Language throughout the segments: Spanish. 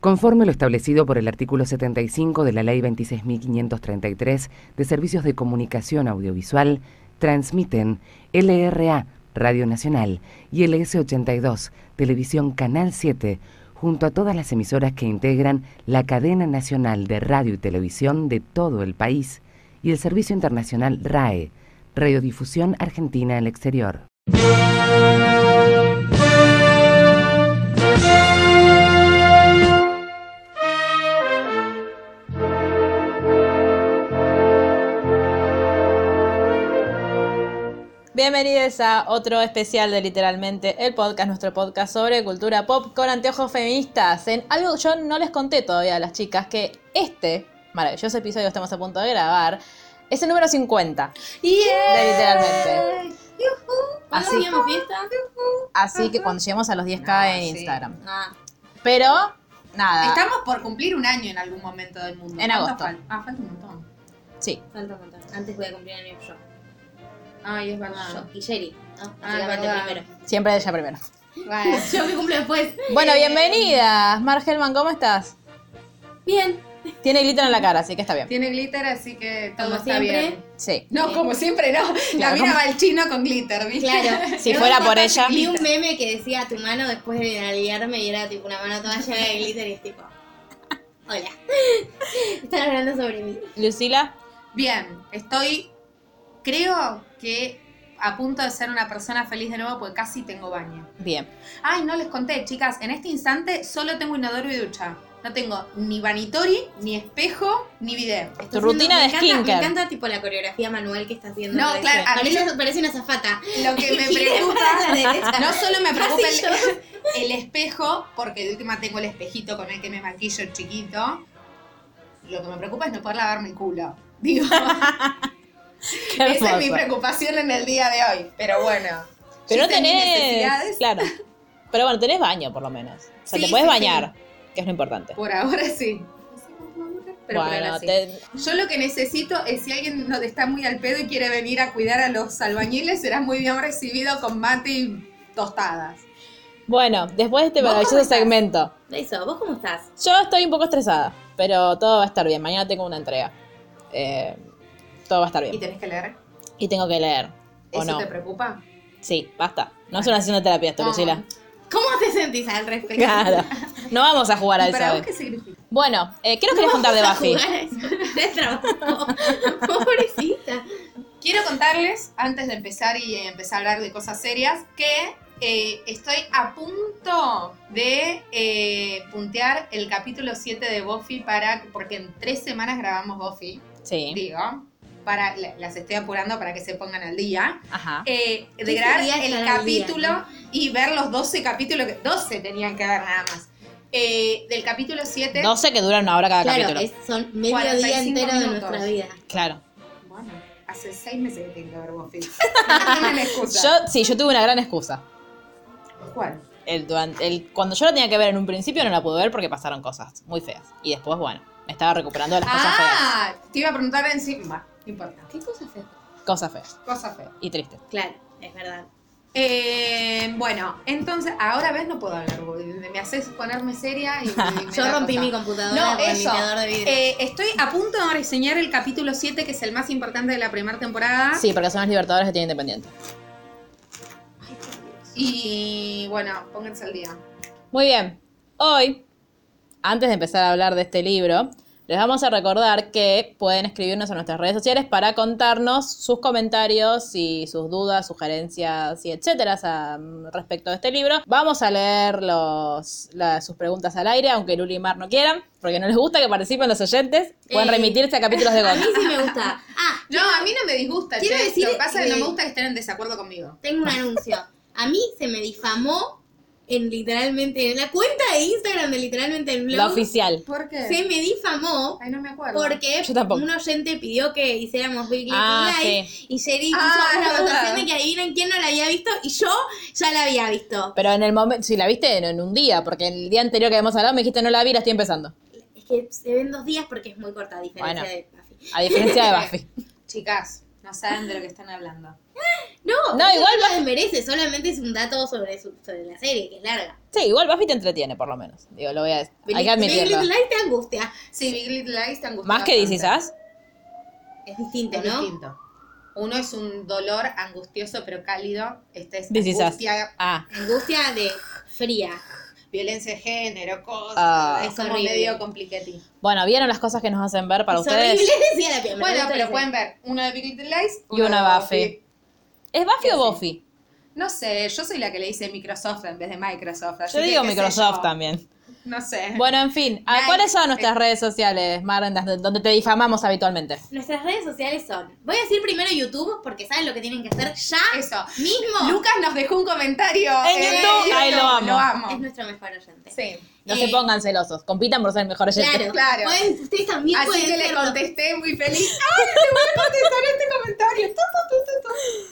Conforme lo establecido por el artículo 75 de la Ley 26.533 de Servicios de Comunicación Audiovisual, transmiten LRA, Radio Nacional, y LS82, Televisión Canal 7, junto a todas las emisoras que integran la cadena nacional de radio y televisión de todo el país, y el Servicio Internacional RAE, Radiodifusión Argentina al Exterior. Bienvenidos a otro especial de Literalmente el podcast, nuestro podcast sobre cultura pop con anteojos feministas. En algo yo no les conté todavía a las chicas que este maravilloso episodio que estamos a punto de grabar es el número 50 de Literalmente. ¿Así que cuando lleguemos a los 10k Ah, en sí. Instagram. Pero, nada. Estamos por cumplir un año en algún momento del mundo. En ¿Cuánto agosto. fal- Ah, falta un montón. Sí. falta un montón. Antes voy a cumplir años yo. Ay, es verdad. Yo y Sherry, ¿no? Ah, Básicamente verdad. primero. Siempre ella primero. Bueno. Yo me cumplo después. Bueno, Eh, bienvenidas. Mar Hellman, ¿cómo estás? Bien. Tiene glitter en la cara, así que está bien. Tiene glitter, así que todo Como está siempre. bien. Sí. No, como siempre no. La mina como- va al chino con glitter, ¿viste? Claro. Si fuera por ella. Vi un meme que decía tu mano después de aliarme y era tipo una mano toda llena de glitter y es tipo. Hola. Están hablando sobre mí. Lucila. Bien, estoy. Creo que a punto de ser una persona feliz de nuevo porque casi tengo baño. Bien. Ay, no les conté, chicas. En este instante solo tengo inodoro y ducha. No tengo ni vanitori, ni espejo, ni video. Tu rutina de me encanta, skincare. Me encanta tipo la coreografía manual que está haciendo. No, claro, a mí Parece, parece una zafata. Lo que me preocupa. a la derecha. No solo me preocupa el, el espejo, porque de última tengo el espejito con el que me maquillo chiquito. Lo que me preocupa es no poder lavarme el culo. Digo, esa es mi preocupación en el día de hoy. Pero bueno. Pero no tenés. necesidades. Claro. Pero bueno, tenés baño por lo menos. O sea, Sí, te puedes sí, bañar, que es lo importante. Por ahora sí. Por bueno, ahora sí. te- Yo lo que necesito es si alguien no está muy al pedo y quiere venir a cuidar a los albañiles, será muy bien recibido con mate y tostadas. bueno, después de este ¿Vos maravilloso segmento, Eso, ¿vos cómo estás? yo estoy un poco estresada, pero todo va a estar bien. Mañana tengo una entrega. Eh, todo va a estar ¿Y bien. tenés que leer? Y tengo que leer. ¿O ¿Eso no? te preocupa? Sí, basta. No es una sesión de terapia esto. Lucila. ¿Cómo te sentís al respecto? Claro. No vamos a jugar a ¿Y eso. para hoy. vos qué significa? Bueno, eh, ¿qué nos querés contar de Buffy? Pobrecita. Quiero contarles, antes de empezar y empezar a hablar de cosas serias, que eh, estoy a punto de eh, puntear el capítulo 7 de Buffy para, porque en tres semanas grabamos Buffy, Sí. digo, para, la- las estoy apurando para que se pongan al día. Ajá. eh, de ¿Qué grabar el al día, capítulo no? y ver los 12 capítulos, que 12 tenían que ver nada más. Eh, del capítulo 7. 12 que duran una hora cada Claro, capítulo. es- son medio 45 día entero de minutos. nuestra vida. Claro. Bueno, hace 6 meses que tengo que ver Buffy. No tienen excusa. Yo, sí, yo tuve una gran excusa. ¿Cuál? El, el- cuando yo la tenía que ver en un principio no la pude ver porque pasaron cosas muy feas. Y después, bueno, me estaba recuperando de las cosas feas. Ah, te iba a preguntar encima. No importa. ¿Qué cosa fea? Cosas feas Cosa fea. y tristes. Claro, es verdad. Eh, bueno, entonces, ahora ves, no puedo hablar. Me haces ponerme seria y. Yo rompí cosa. mi computadora No, eso. de vidrio. Eh, estoy a punto de reseñar el capítulo 7, que es el más importante de la primera temporada. Sí, porque son los libertadores que tienen independiente. Y bueno, pónganse al día. Muy bien. Hoy, antes de empezar a hablar de este libro, les vamos a recordar que pueden escribirnos a nuestras redes sociales para contarnos sus comentarios y sus dudas, sugerencias y etcétera a- respecto de este libro. Vamos a leer los, la- sus preguntas al aire, aunque Luli y Mar no quieran, porque no les gusta que participen los oyentes. Pueden Eh, remitirse a capítulos de A mí sí me gusta. Ah, No, a mí no me disgusta, Quiero che. decir Lo que pasa es que no me gusta que estén en desacuerdo conmigo. tengo un anuncio. A mí se me difamó en literalmente, en la cuenta de Instagram de literalmente el La blog. oficial. ¿Por qué? Se me difamó Ay, no me acuerdo. porque Yo tampoco. un oyente pidió que hiciéramos Big Little Ah, Lies sí. y Sherry Ah, hizo una es votación de que adivinen quién no la había visto y yo ya la había visto. Pero en el momento, si la viste en, en un día, porque el día anterior que habíamos hablado me dijiste no la vi, la estoy empezando. Es que se ven dos días porque es muy corta a diferencia Bueno. de Buffy. A diferencia de Buffy. Chicas, no saben de lo que están hablando. No, No, igual no lo desmerece, solamente es un dato sobre, su- sobre la serie, que es larga. Sí, igual Buffy te entretiene, por lo menos. Digo, lo voy a Hay que Big. Little Lies te angustia. Sí, Big Little Lies te angustia Más que bastante. DC Sass. Es distinto, Es ¿no? distinto. Uno es un dolor angustioso pero cálido. Este es This angustia, Ah, Angustia de fría. violencia de género, cosas. Ah. es como Horrible. medio compliquete. bueno, ¿vieron las cosas que nos hacen ver para es ustedes? horrible, decía la Bueno, pero pueden ver una de Big Little Lies Y una de Buffy. ¿Es Buffy o Buffy? No sé, yo soy la que le dice Microsoft en vez de Microsoft. así Yo que digo Microsoft yo. también. No sé. Bueno, en fin, ¿a Nice. ¿cuáles son nuestras redes sociales, Maren, donde te difamamos habitualmente? Nuestras redes sociales son. Voy a decir primero YouTube porque saben lo que tienen que hacer ya Eso. mismo. Lucas nos dejó un comentario En YouTube. Ay, lo amo. Lo amo. Es nuestro mejor oyente. Sí. No Eh, se pongan celosos, compitan por ser el mejor oyente. Claro, Claro. Pueden- ustedes también Así pueden que le contesté muy feliz. ¡Ay, te voy a contestar este comentario! Tu, tu, tu, tu,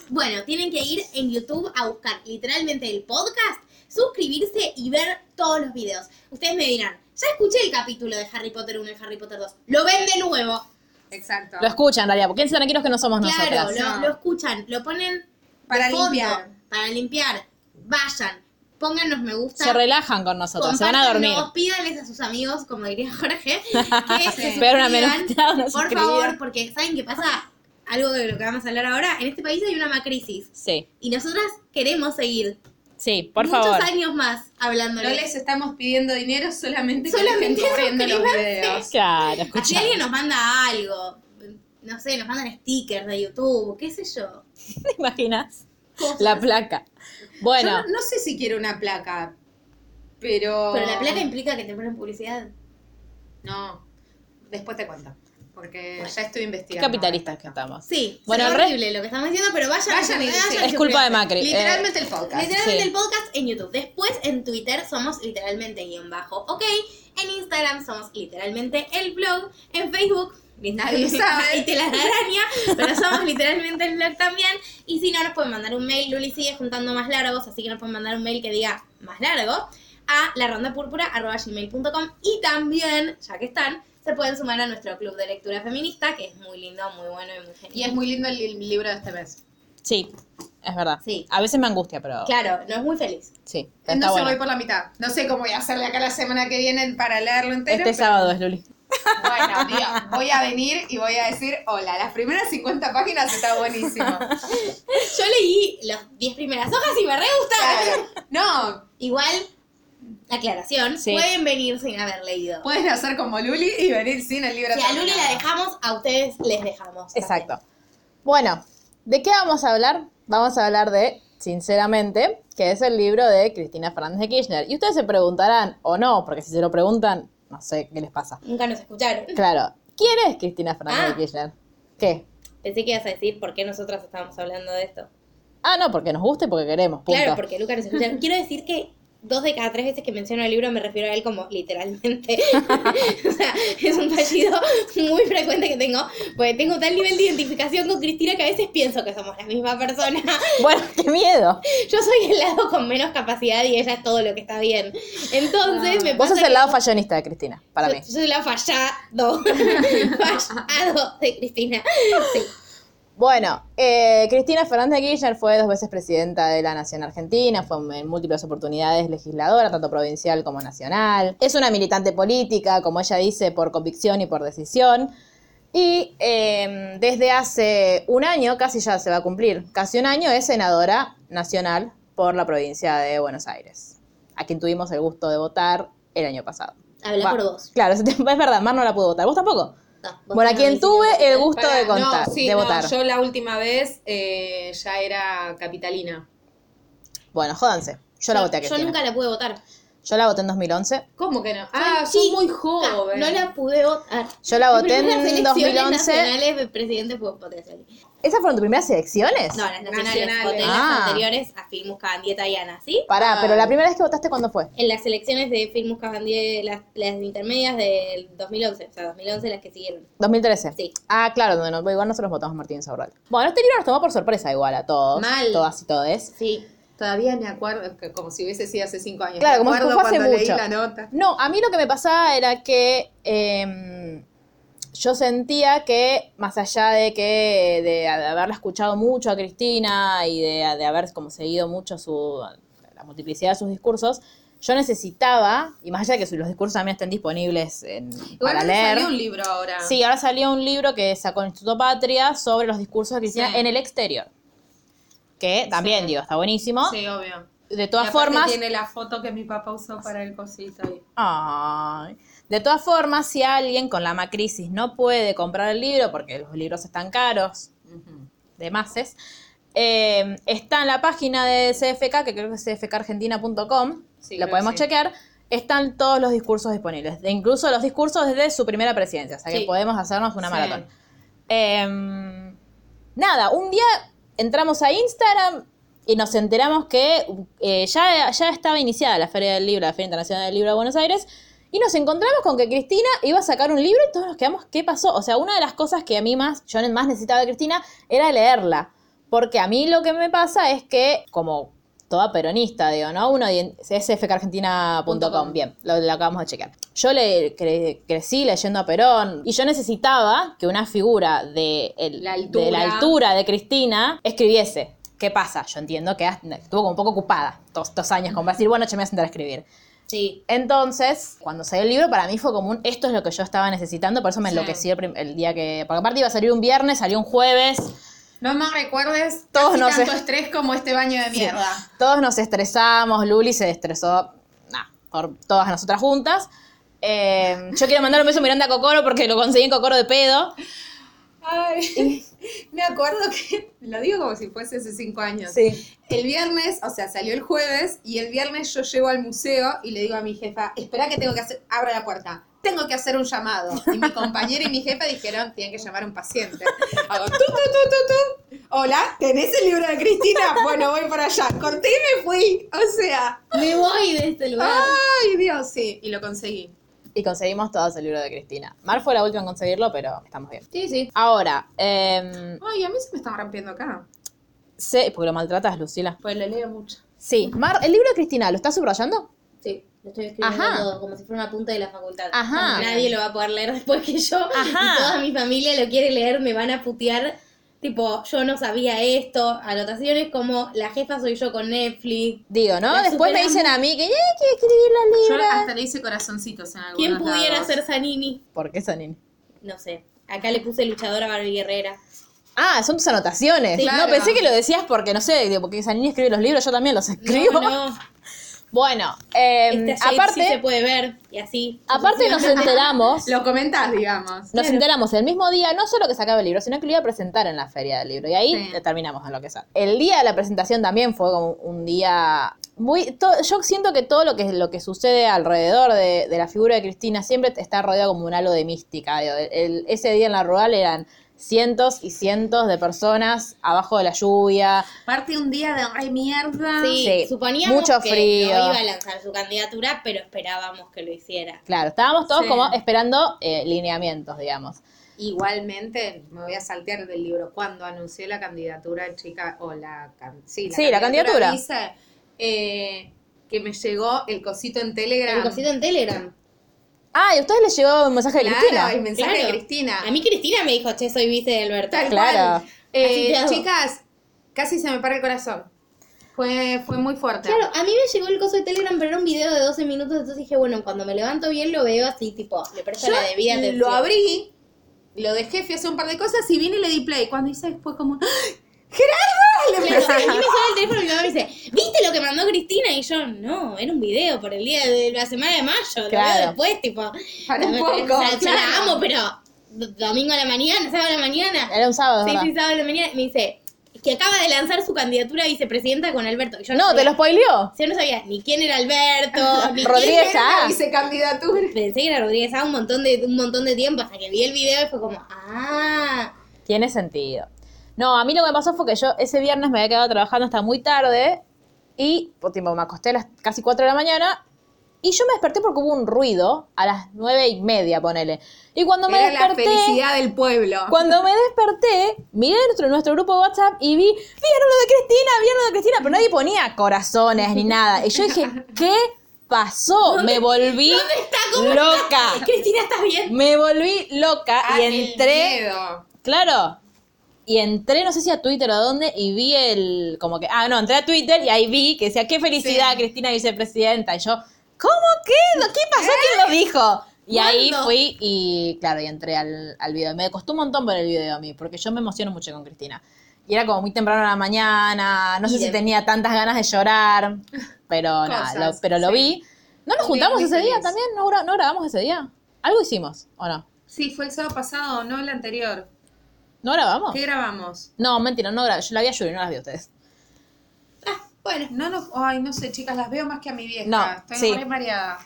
tu. Bueno, tienen que ir en YouTube a buscar literalmente el podcast, suscribirse y ver todos los videos. Ustedes me dirán, ya escuché el capítulo de Harry Potter 1 y Harry Potter 2. Lo ven de nuevo. Exacto. Lo escuchan, en realidad, porque quédense tranquilos que no somos Claro, nosotras. lo, No. lo escuchan, lo ponen de Para fondo, limpiar. Para limpiar. Vayan, pónganos me gusta. Se relajan con nosotros, se van a dormir. Pídanles a sus amigos, como diría Jorge, que se Pero una una Por suscribida. favor, porque ¿saben qué pasa? Algo de lo que vamos a hablar ahora. En este país hay una macrisis. Sí, Y nosotras queremos seguir sí, por muchos favor. años más hablando. No les estamos pidiendo dinero, solamente Solamente que los videos. Claro, Si escucha. alguien nos manda algo, no sé, nos mandan stickers de YouTube, qué sé yo. ¿Te imaginas? cosas. La placa. Bueno, Yo no, no sé si quiero una placa, pero... Pero la placa implica que te ponen publicidad. No, después te cuento, porque Bueno. ya estoy investigando. capitalistas que estamos. Sí, Bueno, re- horrible lo que estamos diciendo, pero vayan, Vayan y-. Es culpa de Macri. Literalmente el podcast. Literalmente Sí. el podcast en YouTube. Después en Twitter somos literalmente guion bajo. Ok. En Instagram somos literalmente el blog. En Facebook. Nadie sabe. Y te la araña, pero somos literalmente el blog también. Y si no, nos pueden mandar un mail. Luli sigue juntando más largos, así que nos pueden mandar un mail que diga más largo a la ronda y también, ya que están, se pueden sumar a nuestro club de lectura feminista, que es muy lindo, muy bueno y muy genial. Y es muy lindo el li- libro de este mes. Sí, es verdad. Sí. A veces me angustia, pero Claro, no es muy feliz. sí, está Entonces bueno. voy por la mitad. No sé cómo voy a hacerle acá la semana que viene para leerlo entero. Este pero- sábado es Luli. Bueno, tío, voy a venir y voy a decir, hola, las primeras 50 páginas está buenísimo. Yo leí las 10 primeras hojas y me re gustaron. Claro. No, Igual, aclaración, Sí. pueden venir sin haber leído. pueden hacer como Luli y venir sin el libro Si a Luli la dejamos, a ustedes les dejamos. Exacto. Bueno, ¿de qué vamos a hablar? Vamos a hablar de, sinceramente, que es el libro de Cristina Fernández de Kirchner. Y ustedes se preguntarán, o no, porque si se lo preguntan, no sé qué les pasa. Nunca nos escucharon. Claro, ¿quién es Cristina Fernández Ah. de Kirchner? ¿Qué? Pensé que ibas a decir por qué nosotras estábamos hablando de esto. Ah, no, porque nos gusta y porque queremos, punto. Claro, porque Lucas nos escucharon. Quiero decir que dos de cada tres veces que menciono el libro me refiero a él como literalmente. o sea, es un fallido muy frecuente que tengo, porque tengo tal nivel de identificación con Cristina que a veces pienso que somos la misma persona. Bueno, qué miedo. Yo soy el lado con menos capacidad y ella es todo lo que está bien. Entonces me Vos sos el lado fallonista de Cristina, para yo, mí. yo soy la fallado. fallado de Cristina. Sí. Bueno, eh, Cristina Fernández de Kirchner fue dos veces presidenta de la Nación Argentina, fue en múltiples oportunidades legisladora, tanto provincial como nacional. Es una militante política, como ella dice, por convicción y por decisión. Y eh, desde hace un año, casi ya se va a cumplir, casi un año es senadora nacional por la provincia de Buenos Aires, a quien tuvimos el gusto de votar el año pasado. Habla por vos. Claro, es verdad, Mar no la pudo votar. ¿Vos tampoco? No, Bueno, a quien tuve el gusto de contar, no, sí, de no, votar. yo la última vez eh, ya era capitalina. Bueno, jódanse. Yo la voté a Yo Cristina. nunca la pude votar. Yo la voté en 2011. ¿Cómo que no? Ah, Soy muy joven. No la pude votar. Yo la voté en elecciones 2011. nacionales de presidente fue potencial. ¿Esas fueron tus primeras elecciones? No, las nacionales. Nacionales. Voté en Ah. las anteriores a Filmus Cabandieta y Ana, ¿sí? Pará, pero la primera vez que votaste, ¿cuándo fue? En las elecciones de Filmus Cabandieta, las, las intermedias del 2011. O sea, 2011 las que siguieron. 2013. Sí. Ah, claro, donde no, igual nosotros votamos Martín Saurral. Bueno, este libro nos tomó por sorpresa igual a todos. Mal. Todas y todes. Sí. Todavía me acuerdo, como si hubiese sido hace cinco años. Claro, me como si acuerdo fue hace cuando leí mucho. la nota. No, a mí lo que me pasaba era que eh, yo sentía que, más allá de que de, de haberla escuchado mucho a Cristina y de, de haber como seguido mucho su, la multiplicidad de sus discursos, yo necesitaba, y más allá de que los discursos también estén disponibles en, Igual para leer. salió un libro ahora. Sí, ahora salió un libro que sacó el Instituto Patria sobre los discursos de Cristina Sí. en el exterior. Que también, Sí. digo, está buenísimo. Sí, obvio. De todas formas, tiene la foto que mi papá usó para el cosito ahí. Ay. De todas formas, si alguien con la macrisis no puede comprar el libro porque los libros están caros, de mases, eh, está en la página de CFK, que creo que es cfkargentina.com, Sí, la podemos sí. chequear, están todos los discursos disponibles, incluso los discursos desde su primera presidencia, o sea que Sí. podemos hacernos una maratón. Eh, nada, un día entramos a Instagram y nos enteramos que eh, ya, ya estaba iniciada la Feria del Libro, la Feria Internacional del Libro de Buenos Aires, y nos encontramos con que Cristina iba a sacar un libro y todos nos quedamos, ¿qué pasó? O sea, una de las cosas que a mí más, yo más necesitaba de Cristina era leerla. Porque a mí lo que me pasa es que, como toda peronista, digo, ¿no? Uno es bien, lo, lo acabamos de chequear. Yo le cre- crecí leyendo a Perón y yo necesitaba que una figura de, el- La de la altura. de Cristina escribiese. ¿Qué pasa? Yo entiendo que estuvo como un poco ocupada todos estos años como para decir, bueno, yo me voy a sentar a escribir. Sí. Entonces, cuando salió el libro, para mí fue como un, esto es lo que yo estaba necesitando, por eso me Sí. enloquecí el, el día que, porque aparte iba a salir un viernes, salió un jueves, No me recuerdes Todos casi nos tanto es- estrés como este baño de mierda. todos nos estresamos, Luli se estresó, nah, por todas nosotras juntas. Eh, yo quiero mandar un beso a Miranda Cocoro porque lo conseguí en Cocoro de pedo. Ay, me acuerdo que, lo digo como si fuese hace cinco años. Sí. El viernes, o sea, salió el jueves y el viernes yo llego al museo y le digo a mi jefa, espera que tengo que hacer, abro la puerta, tengo que hacer un llamado. Y mi compañera y mi jefa dijeron, tienen que llamar a un paciente. Hago, tu, tu, tu, tu, tu. Hola, ¿tenés el libro de Cristina? Bueno, voy para allá. Corté y me fui. O sea, Me voy de este lugar. ay Dios, sí, y lo conseguí. Y conseguimos todos el libro de Cristina. Mar fue la última en conseguirlo, pero estamos bien. Sí, sí. Ahora, eh, Ay, a mí se me están rompiendo acá. sé, porque lo maltratas, Lucila. Pues lo leo mucho. Sí, Mar, ¿el libro de Cristina lo estás subrayando? Lo estoy escribiendo Ajá. todo, como si fuera una punta de la facultad. Ajá. Nadie lo va a poder leer después que yo. Ajá. Y toda mi familia lo quiere leer, me van a putear. Tipo, yo no sabía esto. Anotaciones como la jefa soy yo con Netflix. Digo, ¿no? La Después me dicen a mí que ya hay que escribir la Yo libra. hasta le hice corazoncitos en algunos ¿Quién pudiera lados. ser Sanini? ¿Por qué Sanini? No sé. Acá le puse luchadora Barbie Guerrera. Ah, son tus anotaciones. Sí, no, claro. pensé que lo decías porque, no sé, digo, porque Sanini escribe los libros, yo también los escribo. No, no. Bueno, eh, Este aparte, sí se puede ver. Y así. aparte nos enteramos, Lo comentás, digamos. nos enteramos el mismo día, no solo que sacaba el libro, sino que lo iba a presentar en la feria del libro. Y ahí Sí. terminamos en lo que sea. El día de la presentación también fue como un día muy... to- yo siento que todo lo que, lo que sucede alrededor de, de la figura de Cristina siempre está rodeado como un halo de mística. el- ese día en la rural eran cientos y cientos de personas abajo de la lluvia. Parte un día de ay mierda. Sí, Sí, suponíamos mucho que frío. no iba a lanzar su candidatura, pero esperábamos que lo hiciera. Claro, estábamos todos Sí. como esperando eh, lineamientos, digamos. Igualmente, me voy a saltear del libro. Cuando anunció la candidatura, chica, o la, can- sí, Sí, la candidatura. dice, eh, que me llegó el cosito en Telegram. El cosito en Telegram. Ah, y a ustedes les llegó un mensaje de Claro, Cristina. el mensaje Claro. de Cristina. A mí Cristina me dijo, che, soy vice de Alberto. Tal Claro. cual. Eh, Así te hago. chicas, casi se me para el corazón. Fue, fue muy fuerte. Claro, a mí me llegó el coso de Telegram, pero era un video de 12 minutos, entonces dije, bueno, cuando me levanto bien lo veo así, tipo, le presto Yo la debida atención. lo abrí, lo dejé, fui a hacer un par de cosas y vine y le di play. Cuando hice después como, ¡Ah! ¡Gerardo! Le Claro, mí me suena el teléfono y mi mamá me dice, ¿viste lo que mandó Cristina? Y yo, no, era un video por el día de la semana de mayo, lo Claro. veo después, tipo. Para un poco, o sea, claro. la amo, pero do- domingo a la mañana, sábado a la mañana. Era un sábado, Sí, ¿verdad? sí, sábado a la mañana. Me dice, que acaba de lanzar su candidatura a vicepresidenta con Alberto. Y yo No, sabía- te lo spoileó. Yo no sabía ni quién era Alberto, ni Rodríguez quién era-. La vicecandidatura. Pensé que era Rodríguez A un montón de un montón de tiempo hasta que vi el video y fue como, ah, Tiene sentido. No, a mí lo que me pasó fue que yo ese viernes me había quedado trabajando hasta muy tarde y por tiempo me acosté a las casi 4 de la mañana y yo me desperté porque hubo un ruido a las nueve y media, ponele. Y cuando me Era la desperté, felicidad del pueblo. cuando me desperté, miré nuestro, nuestro grupo de WhatsApp y vi, vieron lo de Cristina, vieron lo de Cristina, pero nadie ponía corazones ni nada. Y yo dije, ¿qué pasó? Me volví loca. Cristina, ¿estás bien? Me volví loca Ah, y el entré. miedo. Claro. Y entré, no sé si a Twitter o a dónde, y vi el. Como que. Ah, no, entré a Twitter y ahí vi que decía, qué felicidad, Sí. Cristina vicepresidenta. Y yo, ¿cómo qué? ¿Qué pasó? ¿Quién lo dijo? Y ahí fui y, claro, y entré al, al video. Me costó un montón ver el video a mí, porque yo me emociono mucho con Cristina. Y era como muy temprano en la mañana, no sé si tenía tantas ganas de llorar, pero nada, Cosas, lo- pero lo sí. vi. ¿No nos juntamos ese día también? ¿No, ¿No grabamos ese día? ¿Algo hicimos o no? Sí, fue el sábado pasado, no el anterior. ¿No grabamos? ¿Qué grabamos? No, mentira, no grabé. Yo la vi a Yuri, no las vi a ustedes. Bueno, No, no, ay, no sé, chicas, las veo más que a mi vieja. No, Estoy sí. re mareada.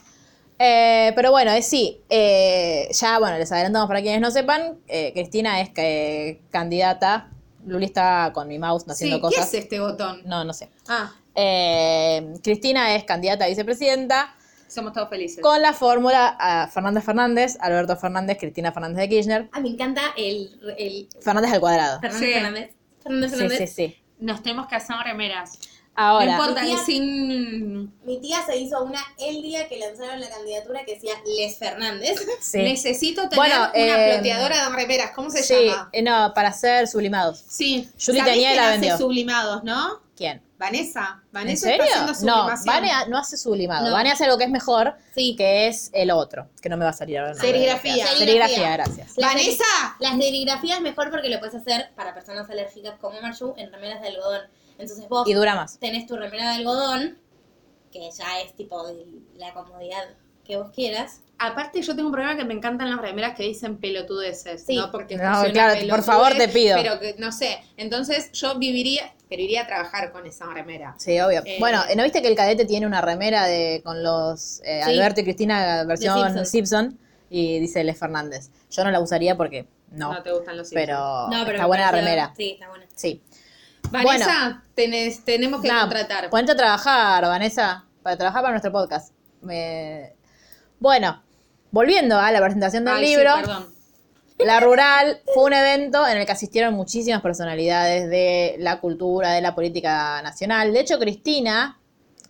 Eh, pero bueno, eh, sí, eh, ya, bueno, les adelantamos para quienes no sepan, eh, Cristina es que, candidata, Luli está con mi mouse haciendo Sí, ¿qué cosas. es este botón? No, no sé. Ah, Eh, Cristina es candidata a vicepresidenta somos todos felices. con la fórmula a Fernández Fernández, Alberto Fernández, Cristina Fernández de Kirchner, ah, me encanta el, el Fernández al cuadrado. Fernández Sí. Fernández. Fernández Sí, Fernández. sí, sí. Nos tenemos que hacer remeras. Ahora, no importa, Mi tía- sin... Mi tía se hizo una el día que lanzaron la candidatura que decía Les Fernández. sí. Necesito tener Bueno, una eh, ploteadora de remeras. ¿Cómo se Sí, llama? eh, no, para ser sublimados. Sí. Juli ¿Sabés tenía la vendió. sublimados, ¿no? ¿Quién? Vanessa. ¿En Vanessa serio? está haciendo No, sublimación. Vane ha- no hace sublimado. No. Vane hace algo que es mejor, Sí. que es el otro, que no me va a salir ahora. Serigrafía. Serigrafía, gracias. La ¡Vanessa! La serigrafía es mejor porque lo puedes hacer para personas alérgicas como Marju en remeras de algodón. Entonces vos Y dura más. tenés tu remera de algodón, que ya es tipo de la comodidad que vos quieras. Aparte, yo tengo un problema que me encantan las remeras que dicen pelotudeces. Sí. No, porque No, claro, por favor, te pido. Pero que, no sé. Entonces, yo viviría, pero iría a trabajar con esa remera. Sí, obvio. Eh, bueno, ¿no viste que el cadete tiene una remera de con los eh, Sí. Alberto y Cristina versión Simpsons. Simpson y dice Les Fernández? Yo no la usaría porque no, No, te gustan los Simpsons. pero, No, pero está buena la remera. Sí, está buena. Sí. Vanessa, tenés, tenemos que Nada, contratar. Ponete a trabajar, Vanessa, para trabajar para nuestro podcast. Me- Bueno, volviendo a la presentación del Ay, sí, libro. perdón. La Rural fue un evento en el que asistieron muchísimas personalidades de la cultura, de la política nacional. De hecho, Cristina,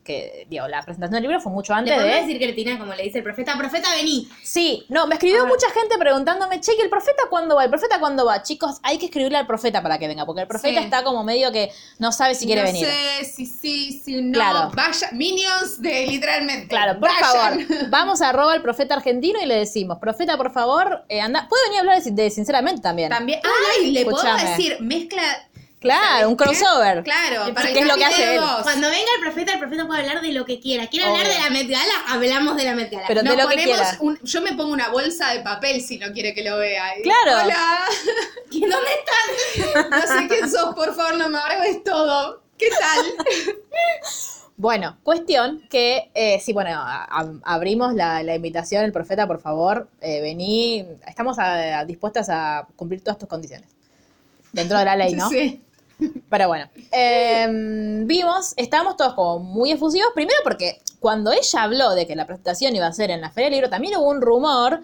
que digo, la presentación del libro fue mucho Le antes podemos de... decir Cristina como le dice el profeta, profeta, vení. Sí, no, me escribió mucha gente preguntándome, che, ¿y el profeta cuándo va? ¿El profeta cuándo va? Chicos, hay que escribirle al profeta para que venga, porque el profeta Sí. está como medio que no sabe si quiere no venir. sé si sí, si no. Claro. Vaya, minions de literalmente. Claro, por Vayan. favor, vamos a arroba al profeta argentino y le decimos, profeta, por favor, eh, anda, puede venir a hablar de, de sinceramente también. También. Ay, le puedo decir, mezcla. Claro, ¿sabes un qué? crossover. Claro, para ¿Qué es lo que hace él? Cuando venga el profeta, el profeta puede hablar de lo que quiera. ¿Quiere hablar Obvio. de la Met Gala? Hablamos de la Met Gala. Pero Nos de lo que ponemos quiera. un- yo me pongo una bolsa de papel si no quiere que lo vea. Y, Claro. Hola. ¿Dónde estás? No sé quién sos, por favor, no me abres todo. ¿Qué tal? Bueno, cuestión que, eh, sí, bueno, a- a- abrimos la, la invitación, el profeta, por favor, eh, vení, estamos a- a- dispuestas a cumplir todas tus condiciones. Dentro de la ley, ¿no? Sí. Pero bueno, eh, vimos, estábamos todos como muy efusivos, primero porque cuando ella habló de que la presentación iba a ser en la Feria del Libro, también hubo un rumor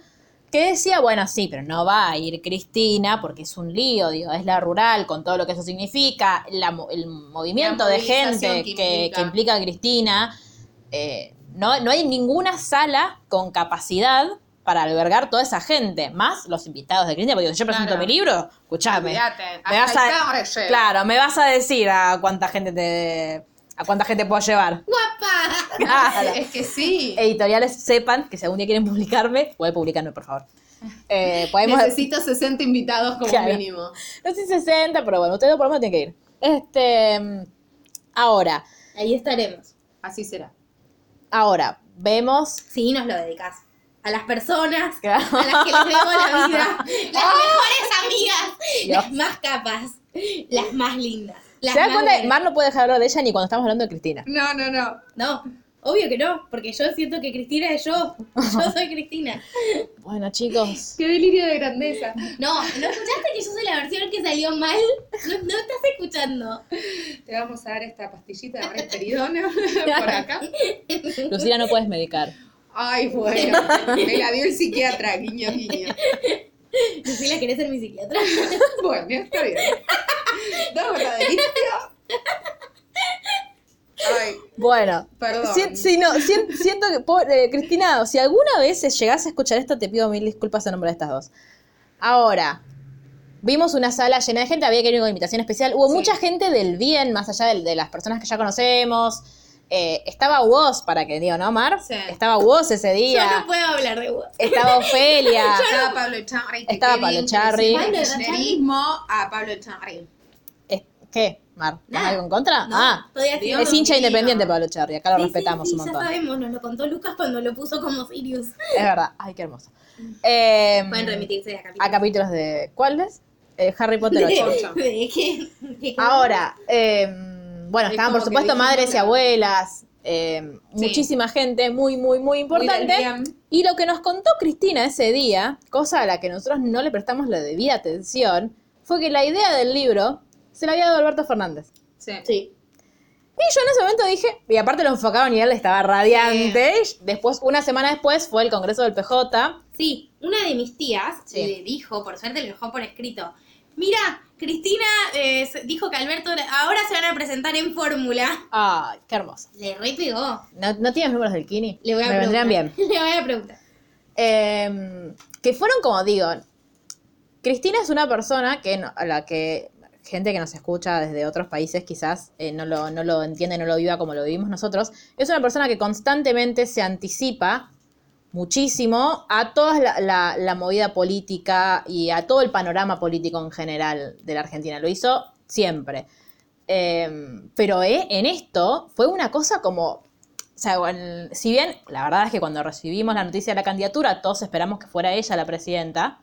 que decía, bueno, sí, pero no va a ir Cristina porque es un lío, digo, es la rural con todo lo que eso significa, la el movimiento La de gente que que, implica. que implica a Cristina. eh, no, no hay ninguna sala con capacidad para albergar toda esa gente, más los invitados de Cristina, porque si yo presento Claro. mi libro, escuchame. Me vas a, claro, me vas a decir a cuánta gente te a cuánta gente puedo llevar. ¡Guapa! Claro. Es que sí. Editoriales sepan que si algún día quieren publicarme, pueden publicarme, por favor. Eh, podemos, Necesito 60 invitados como Claro. mínimo. no sé si 60, pero bueno, ustedes por lo menos tienen que ir. Este, ahora, Ahí estaremos. Así será. ahora, vemos Sí, nos lo dedicas. A las personas Claro. a las que les debo la vida. Las mejores amigas. Dios. Las más capas. Las más lindas. Las ¿Se dan más cuenta? Mar no puede dejar de hablar de ella ni cuando estamos hablando de Cristina. No, no, no. No, obvio que no. Porque yo siento que Cristina es yo. Yo soy Cristina. Bueno, chicos. Qué delirio de grandeza. No, ¿no escuchaste que yo soy la versión que salió mal? No, no estás escuchando. Te vamos a dar esta pastillita de risperidona por acá. Lucila, no puedes medicar. Ay, bueno. Me la dio el psiquiatra, guiño, guiño. Lucila, ¿querés ser mi psiquiatra? Bueno, está bien. Dame la delicia. Ay, Bueno, Perdón. si- si no, sien- siento que, pobre- eh, Cristina, si alguna vez llegás a escuchar esto, te pido mil disculpas en nombre de estas dos. Ahora, vimos una sala llena de gente, había que ir con invitación especial. Hubo Sí. mucha gente del bien, más allá de, de las personas que ya conocemos. Eh, estaba Woz, para que digo, ¿no, Mar? Sí. Estaba Woz ese día. Yo no puedo hablar de vos. Estaba Ofelia. Estaba Pablo Charri. Estaba Pablo Charri. Pablo a Pablo Charri. Es- ¿Qué, Mar? ¿Tenés Nada. algo en contra? No, ah, es hincha independiente Pablo Charri, acá lo Sí, respetamos sí, un montón. Ya sabemos, nos lo contó Lucas cuando lo puso como Sirius. Es verdad. Ay, qué hermoso. Eh, Pueden remitirse a capítulos. a capítulos de. ¿Cuáles? Eh, Harry Potter 8. De, de que, de que- Ahora, eh, bueno, Es estaban por supuesto madres y la- abuelas, eh, Sí. muchísima gente, muy, muy, muy importante. Y lo que nos contó Cristina ese día, cosa a la que nosotros no le prestamos la debida atención, fue que la idea del libro se la había dado Alberto Fernández. Sí. Sí. Y yo en ese momento dije, y aparte lo enfocaron y él estaba radiante. Después, una semana después, fue el Congreso del PJ. Sí, una de mis tías Sí. le dijo, por suerte lo dejó por escrito, mira, Cristina eh, dijo que Alberto ahora se van a presentar en fórmula. Ay, qué hermoso. Le re pegó. ¿No, no tienes números del Kini? Le voy a Me vendrían bien. preguntar. Le voy a preguntar. Eh, que fueron como digo, Cristina es una persona que no- a la que gente que nos escucha desde otros países quizás eh, no, lo, no lo entiende, no lo viva como lo vivimos nosotros. Es una persona que constantemente se anticipa muchísimo a toda la, la- la movida política y a todo el panorama político en general de la Argentina. Lo hizo siempre. Eh, pero eh, en esto fue una cosa como o sea, bueno, si bien la verdad es que cuando recibimos la noticia de la candidatura, todos esperamos que fuera ella la presidenta,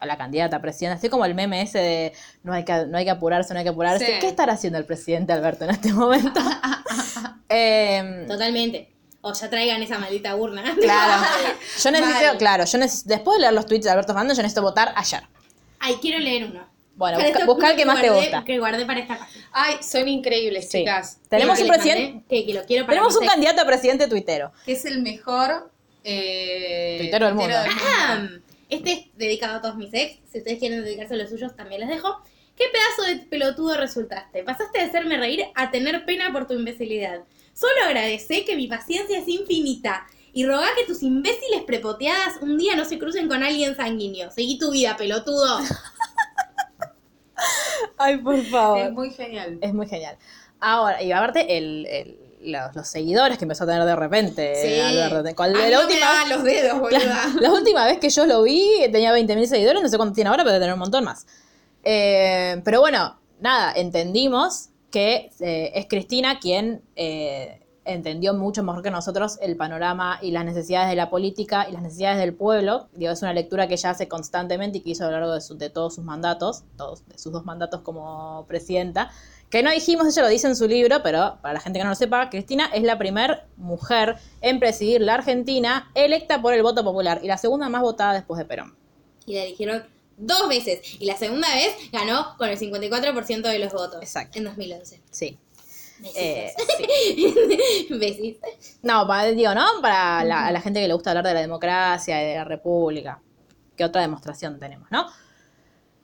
a la candidata a presidenta, así como el meme ese de no hay que, no hay que apurarse, no hay que apurarse. Sí. ¿Qué estará haciendo el presidente Alberto en este momento? Em, Totalmente. O ya traigan esa maldita urna. claro. Yo necesito, claro, yo necesito, después de leer los tweets de Alberto Fernández, yo necesito votar ayer. Ay, quiero leer uno. Bueno, busca, el que más te gusta. Que guardé para esta página. Ay, son increíbles, Sí. chicas. Tenemos un presidente, Que, que lo quiero para tenemos un candidato a presidente tuitero. Que es el mejor eh, Tuitero del mundo. Ah, este es dedicado a todos mis ex. Si ustedes quieren dedicarse a los suyos, también les dejo. ¿Qué pedazo de pelotudo resultaste? Pasaste de hacerme reír a tener pena por tu imbecilidad. Solo agradecé que mi paciencia es infinita. Y rogá que tus imbéciles prepoteadas un día no se crucen con alguien sanguíneo. Seguí tu vida, pelotudo. Ay, por favor. Es muy genial. Es muy genial. Ahora, y aparte, el, el- los, los seguidores que empezó a tener de repente, Sí. Alberto. Con- A mí la, no me última, los dedos, boluda. la última vez que yo lo vi, tenía 20.000 seguidores, no sé cuánto tiene ahora, pero debe tener un montón más. Eh, pero bueno, nada, entendimos que eh, es Cristina quien eh, entendió mucho mejor que nosotros el panorama y las necesidades de la política y las necesidades del pueblo. Digo, es una lectura que ella hace constantemente y que hizo a lo largo de, su- de todos sus mandatos, todos, de sus dos mandatos como presidenta. Que no dijimos, ella lo dice en su libro, pero para la gente que no lo sepa, Cristina es la primera mujer en presidir la Argentina electa por el voto popular y la segunda más votada después de Perón. Y la eligieron dos veces. Y la segunda vez ganó con el 54% de los votos. Exacto. En 2011. Sí. Besitos. Eh, sí. Besitos. No, para, digo, ¿no? Para la, a la gente que le gusta hablar de la democracia y de la república. ¿Qué otra demostración tenemos, no?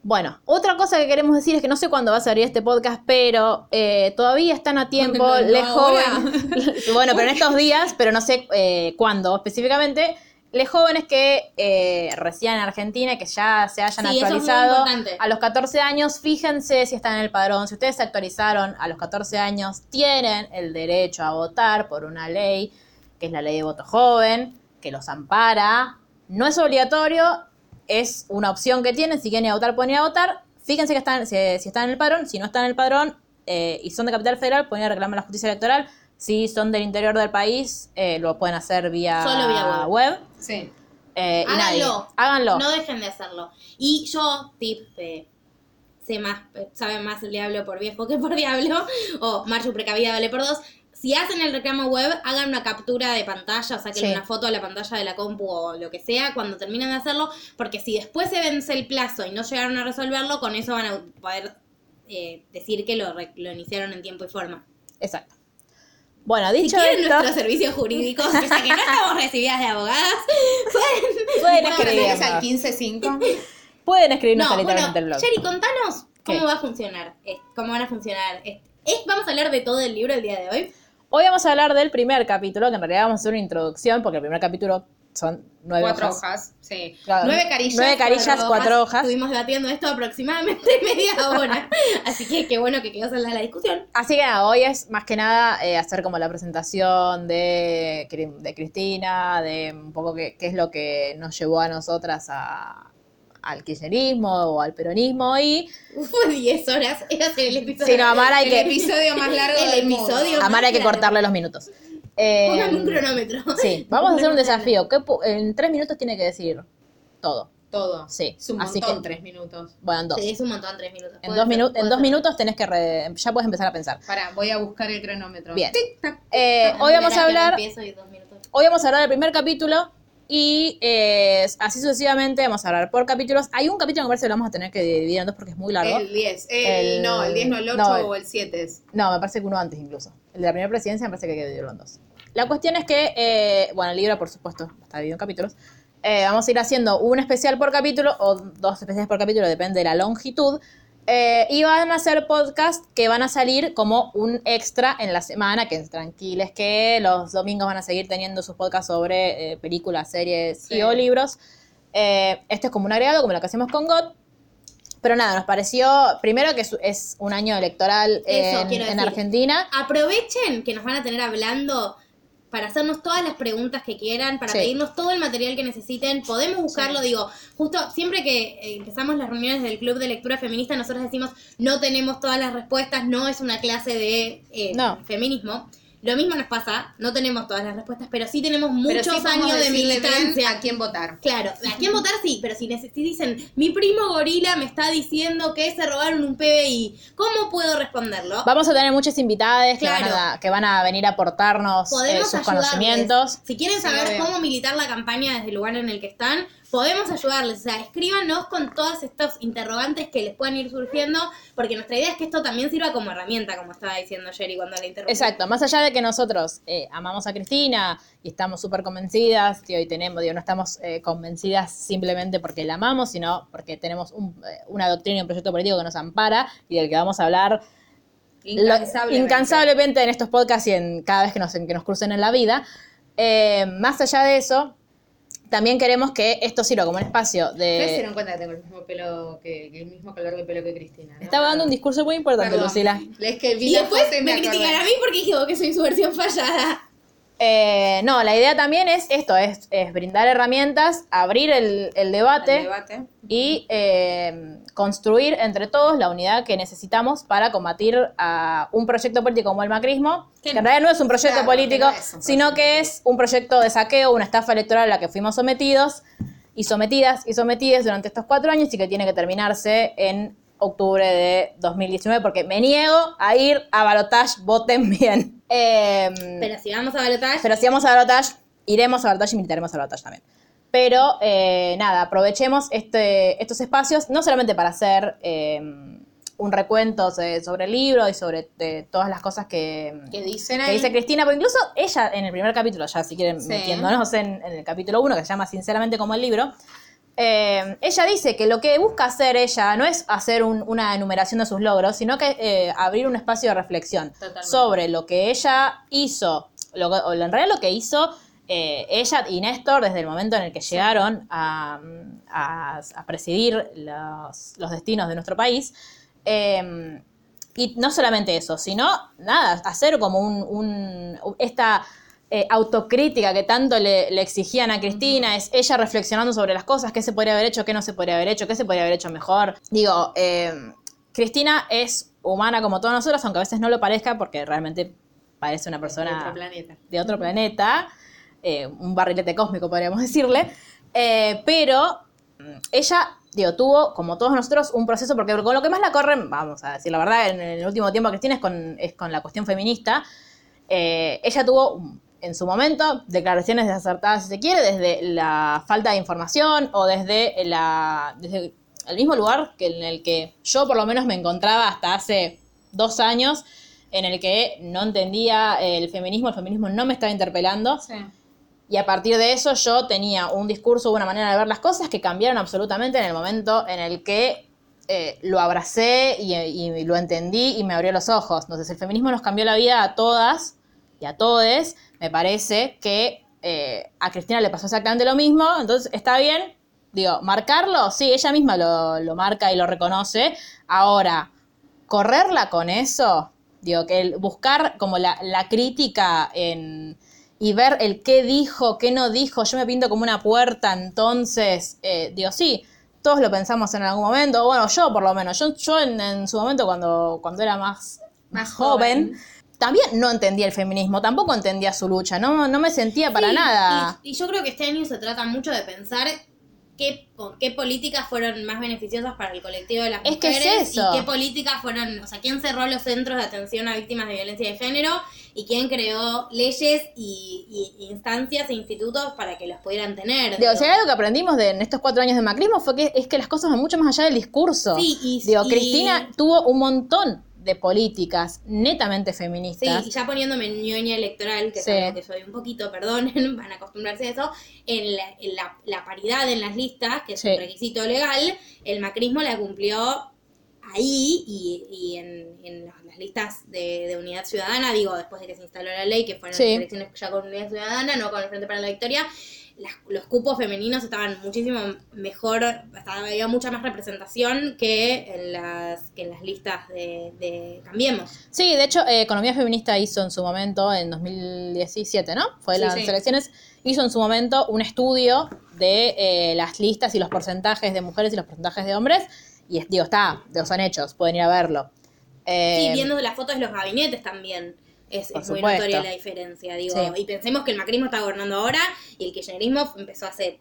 Bueno, otra cosa que queremos decir es que no sé cuándo va a salir este podcast, pero eh, todavía están a tiempo. No, no, Les bueno, pero en estos días, pero no sé eh, cuándo específicamente. Les jóvenes que eh, residen en Argentina y que ya se hayan Sí, es actualizado a los 14 años, fíjense si están en el padrón. Si ustedes se actualizaron a los 14 años, tienen el derecho a votar por una ley, que es la ley de voto joven, que los ampara. No es obligatorio, es una opción que tienen. Si quieren ir a votar, pueden ir a votar. Fíjense que están, si, si están en el padrón. Si no están en el padrón eh, y son de Capital Federal, pueden ir a reclamar la justicia electoral. Si son del interior del país, eh, lo pueden hacer vía, Solo vía web. Sí. Eh, y nadie. Háganlo. Háganlo. No dejen de hacerlo. Y yo, tip, eh, sé más, eh, sabe más el diablo por viejo que por diablo, o Marchu precavida vale por dos. Si hacen el reclamo web, hagan una captura de pantalla, o saquen Sí. una foto a la pantalla de la compu o lo que sea cuando terminen de hacerlo, porque si después se vence el plazo y no llegaron a resolverlo, con eso van a poder eh, decir que lo, re- lo iniciaron en tiempo y forma. Exacto. Bueno, Si dicho quieren esto, nuestros servicios jurídicos, pese a que no estamos recibidas de abogadas, pueden, pueden Bueno, tenés al escribirnos. 15-5. Pueden escribirnos No, bueno, literalmente el blog. Jerry, contanos cómo ¿Qué? va a funcionar, cómo van a funcionar. vamos a hablar de todo el libro el día de hoy. Hoy vamos a hablar del primer capítulo, que en realidad vamos a hacer una introducción, porque el primer capítulo son nueve Cuatro hojas. hojas, sí. Claro, Nueve carillas. Nueve carillas, cuatro hojas. Estuvimos debatiendo esto aproximadamente media hora. Así que qué bueno que quedó salda la discusión. Así que nada, hoy es más que nada eh, hacer como la presentación de, de Cristina, de un poco qué, qué es lo que nos llevó a nosotras a- al kirchnerismo o al peronismo y Fue 10 horas. Era el episodio. Sí, no, Amar hay El que, episodio más largo El del episodio. a Amar hay que cortarle los minutos. Eh, Póngame un cronómetro. sí, vamos a hacer un desafío. ¿Qué en tres minutos tiene que decir todo. Todo. Sí, Es un así montón, que, tres minutos. bueno, en dos. Sí, es un montón, tres minutos. En dos, minu- en dos minutos tenés que re- ya puedes empezar a pensar. Pará, voy a buscar el cronómetro. Bien. Tic, tac. Eh, hoy vamos a hablar. Hoy vamos a hablar del primer capítulo y eh, así sucesivamente vamos a hablar por capítulos. Hay un capítulo que me parece que lo vamos a tener que dividir en dos porque es muy largo. El 10. El, El- No, el 10 no, el 8 no, el- o el 7 es. No, me parece que uno antes incluso. El de la primera presidencia me parece que hay que dividirlo en dos. La cuestión es que, eh, bueno, el libro por supuesto está dividido en capítulos. Eh, vamos a ir haciendo un especial por capítulo o dos especiales por capítulo, depende de la longitud. Eh, y van a ser podcasts que van a salir como un extra en la semana, que tranquiles que los domingos van a seguir teniendo sus podcasts sobre eh, películas, series Sí. y o libros. Este es como un agregado, como lo que hacemos con God. Pero nada, nos pareció, primero que es, un año electoral Eso, en, en. Argentina. Aprovechen que nos van a tener hablando para hacernos todas las preguntas que quieran, para Sí. pedirnos todo el material que necesiten. Podemos buscarlo, digo, justo siempre que eh, empezamos las reuniones del Club de Lectura Feminista, nosotros decimos, no tenemos todas las respuestas, no es una clase de eh, No. feminismo. Lo mismo nos pasa, no tenemos todas las respuestas, pero sí tenemos Pero muchos sí años de militancia. a quién votar. Claro, a quién votar sí, pero si, si dicen, mi primo gorila me está diciendo que se robaron un PBI, ¿cómo puedo responderlo? Vamos a tener muchas invitadas que, Claro. van a, que van a venir a aportarnos eh, podemos sus ayudarles. conocimientos. Si quieren saber cómo militar la campaña desde el lugar en el que están, podemos ayudarles. O sea, escríbanos con todos estos interrogantes que les puedan ir surgiendo, porque nuestra idea es que esto también sirva como herramienta, como estaba diciendo Jerry cuando la interrumpí. Exacto, más allá de que nosotros eh, amamos a Cristina y estamos súper convencidas, y hoy tenemos, digo, no estamos eh, convencidas simplemente porque la amamos, sino porque tenemos un- eh, una doctrina y un proyecto político que nos ampara y del que vamos a hablar lo- Incansablemente. incansablemente en estos podcasts y en cada vez que nos, que nos crucen en la vida. Eh, más allá de eso, también queremos que esto sirva como un espacio Ustedes se de... dieron cuenta que tengo el mismo pelo que, que el mismo color de pelo que Cristina. ¿no? Estaba dando un discurso muy importante, Perdón. Lucila. Es que vi Y después me, me, critican a mí porque dije que soy su versión fallada. Eh, no, la idea también es esto, es, es brindar herramientas, abrir el, el debate, El debate. y eh, construir entre todos la unidad que necesitamos para combatir a un proyecto político como el macrismo, que en realidad no es un proyecto Claro, que político, no sino que es un proyecto de saqueo, una estafa electoral a la que fuimos sometidos y sometidas y sometidas durante estos cuatro años y que tiene que terminarse en octubre de 2019 porque me niego a ir a balotage, voten bien. Eh, Pero si vamos a balotaje, pero si vamos a balotage, iremos a balotage y militaremos a balotage también. Pero eh, nada, aprovechemos este, estos espacios, no solamente para hacer eh, un recuento sobre el libro y sobre todas las cosas que, Que dicen que dice Cristina, porque incluso ella en el primer capítulo, ya si quieren Sí. metiéndonos en, en el capítulo 1, que se llama Sinceramente como el libro, eh, ella dice que lo que busca hacer ella no es hacer un- una enumeración de sus logros, sino que eh, abrir un espacio de reflexión Totalmente. sobre lo que ella hizo, lo o en realidad lo que hizo eh, ella y Néstor desde el momento en el que llegaron a, a- a presidir los, los destinos de nuestro país. Eh, y no solamente eso, sino nada, hacer como un, un- esta eh, autocrítica que tanto le, le exigían a Cristina, es ella reflexionando sobre las cosas, qué se podría haber hecho, qué no se podría haber hecho, qué se podría haber hecho mejor. Digo, eh, Cristina es humana como todos nosotros, aunque a veces no lo parezca, porque realmente parece una de persona otro planeta. de otro planeta, eh, un barrilete cósmico podríamos decirle, pero mm, ella, digo, tuvo, como todos nosotros, un proceso, porque con lo que más la corren, vamos a decir la verdad, en el último tiempo Cristina es con, es con la cuestión feminista, eh, ella tuvo mm, en su momento declaraciones desacertadas, si se quiere, desde la falta de información o desde, la, desde el mismo lugar que en el que yo por lo menos me encontraba hasta hace dos años, en el que no entendía el feminismo, el feminismo no me estaba interpelando. Sí. Y a partir de eso yo tenía un discurso, una manera de ver las cosas que cambiaron absolutamente en el momento en el que eh, lo abracé y, y lo entendí y me abrió los ojos. Entonces el feminismo nos cambió la vida a todas y a todes, me parece que eh, a Cristina le pasó exactamente lo mismo, entonces está bien, digo, marcarlo, sí, ella misma lo, lo marca y lo reconoce. Ahora, correrla con eso, digo, que el buscar como la, la crítica en, y ver el qué dijo, qué no dijo, yo me pinto como una puerta, entonces, eh, digo, sí, todos lo pensamos en algún momento, bueno, yo por lo menos, yo, yo en, en su momento cuando, cuando era más, más joven, también no entendía el feminismo, tampoco entendía su lucha, no, no me sentía para Sí, nada. Y, y yo creo que este año se trata mucho de pensar qué, qué políticas fueron más beneficiosas para el colectivo de las Es que es mujeres eso. y qué políticas fueron, o sea, quién cerró los centros de atención a víctimas de violencia de género y quién creó leyes y, y instancias e institutos para que los pudieran tener. Digo, si hay algo que aprendimos de, en estos cuatro años de macrismo fue que es que las cosas van mucho más allá del discurso. Sí, y- Digo, Cristina tuvo un montón de políticas netamente Sí, feministas. y ya poniéndome ñoña electoral, que Sí. es algo que soy un poquito, perdonen, van a acostumbrarse a eso, en la, en la- la paridad en las listas, que es Sí. un requisito legal, el macrismo la cumplió ahí y, y en, en las, listas de, de Unidad Ciudadana, digo, después de que se instaló la ley, que fueron Sí. las elecciones ya con Unidad Ciudadana, no con el Frente para la Victoria, las- los cupos femeninos estaban muchísimo mejor, estaba- había mucha más representación que en las, que en las listas de, de Cambiemos. Sí, de hecho, eh, Economía Feminista hizo en su momento, en 2017, ¿no? Fue Sí, las sí. elecciones, hizo en su momento un estudio de eh, las listas y los porcentajes de mujeres y los porcentajes de hombres. Y es- digo, está, son hechos, pueden ir a verlo. Eh, Sí, viendo las fotos de los gabinetes también es, es muy notoria la diferencia, digo. Sí. Y pensemos que el macrismo está gobernando ahora y el kirchnerismo empezó hace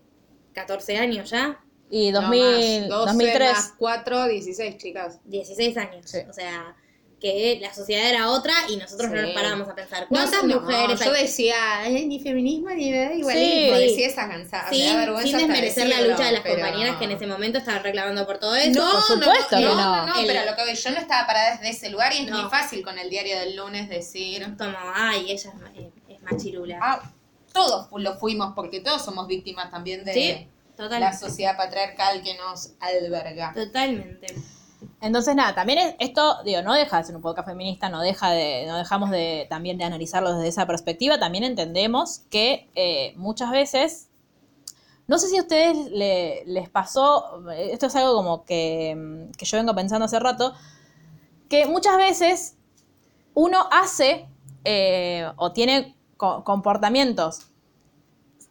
14 años ya, y No 2000, más, 12 2003. más 4, 16, chicas. 16 años. Sí. O sea, que la sociedad era otra y nosotros no Sí. nos parábamos a pensar. No, ¿Cuántas no, mujeres Yo hay? decía, "Eh, ni feminismo ni me da igual. Sí. decía esa cansada. me da Sin, vergüenza sin desmerecer la decirlo, lucha de las pero- compañeras que en ese momento estaban reclamando por todo eso. No, Por supuesto no, que no, no. no, no, El- pero lo que yo no estaba parada desde ese lugar y es No. muy fácil con el diario del lunes decir, Como, ay, ella es, ma- es, machirula. ah, todos lo fuimos porque todos somos víctimas también de Sí, la sociedad patriarcal que nos alberga. Totalmente. Entonces, nada, también es- esto, digo, no deja de ser un podcast feminista, no deja de, no dejamos de también de analizarlo desde esa perspectiva. También entendemos que eh, muchas veces, no sé si a ustedes le- les pasó, esto es algo como que, mm, que yo vengo pensando hace rato, que muchas veces uno hace eh, o tiene co- comportamientos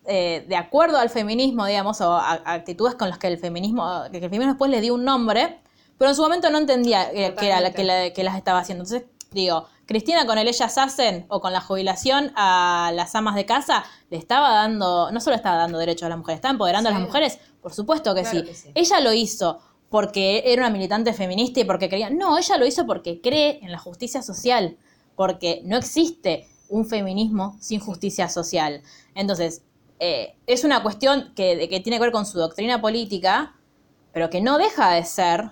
eh, de acuerdo al feminismo, digamos, o a actitudes con las que el feminismo, que el feminismo después le dio un nombre, pero en su momento no entendía eh, que, era la, que, la- que las estaba haciendo. Entonces, digo, Cristina con el ellas hacen o con la jubilación a las amas de casa, le estaba dando, no solo estaba dando derechos a las mujeres, estaba empoderando a las mujeres, por supuesto que, Claro sí. que sí. Ella lo hizo porque era una militante feminista y porque quería, no, ella lo hizo porque cree en la justicia social, porque no existe un feminismo sin justicia social. Entonces, eh, es una cuestión que tiene que ver con su doctrina política, pero que no deja de ser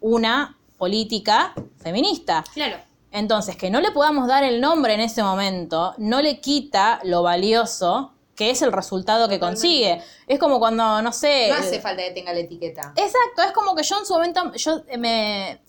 una política feminista. Claro. Entonces, que no le podamos dar el nombre en ese momento no le quita lo valioso que es el resultado que consigue. Es como cuando, no sé... No hace falta que tenga la etiqueta. Exacto, es como que yo en su momento, yo eh, me...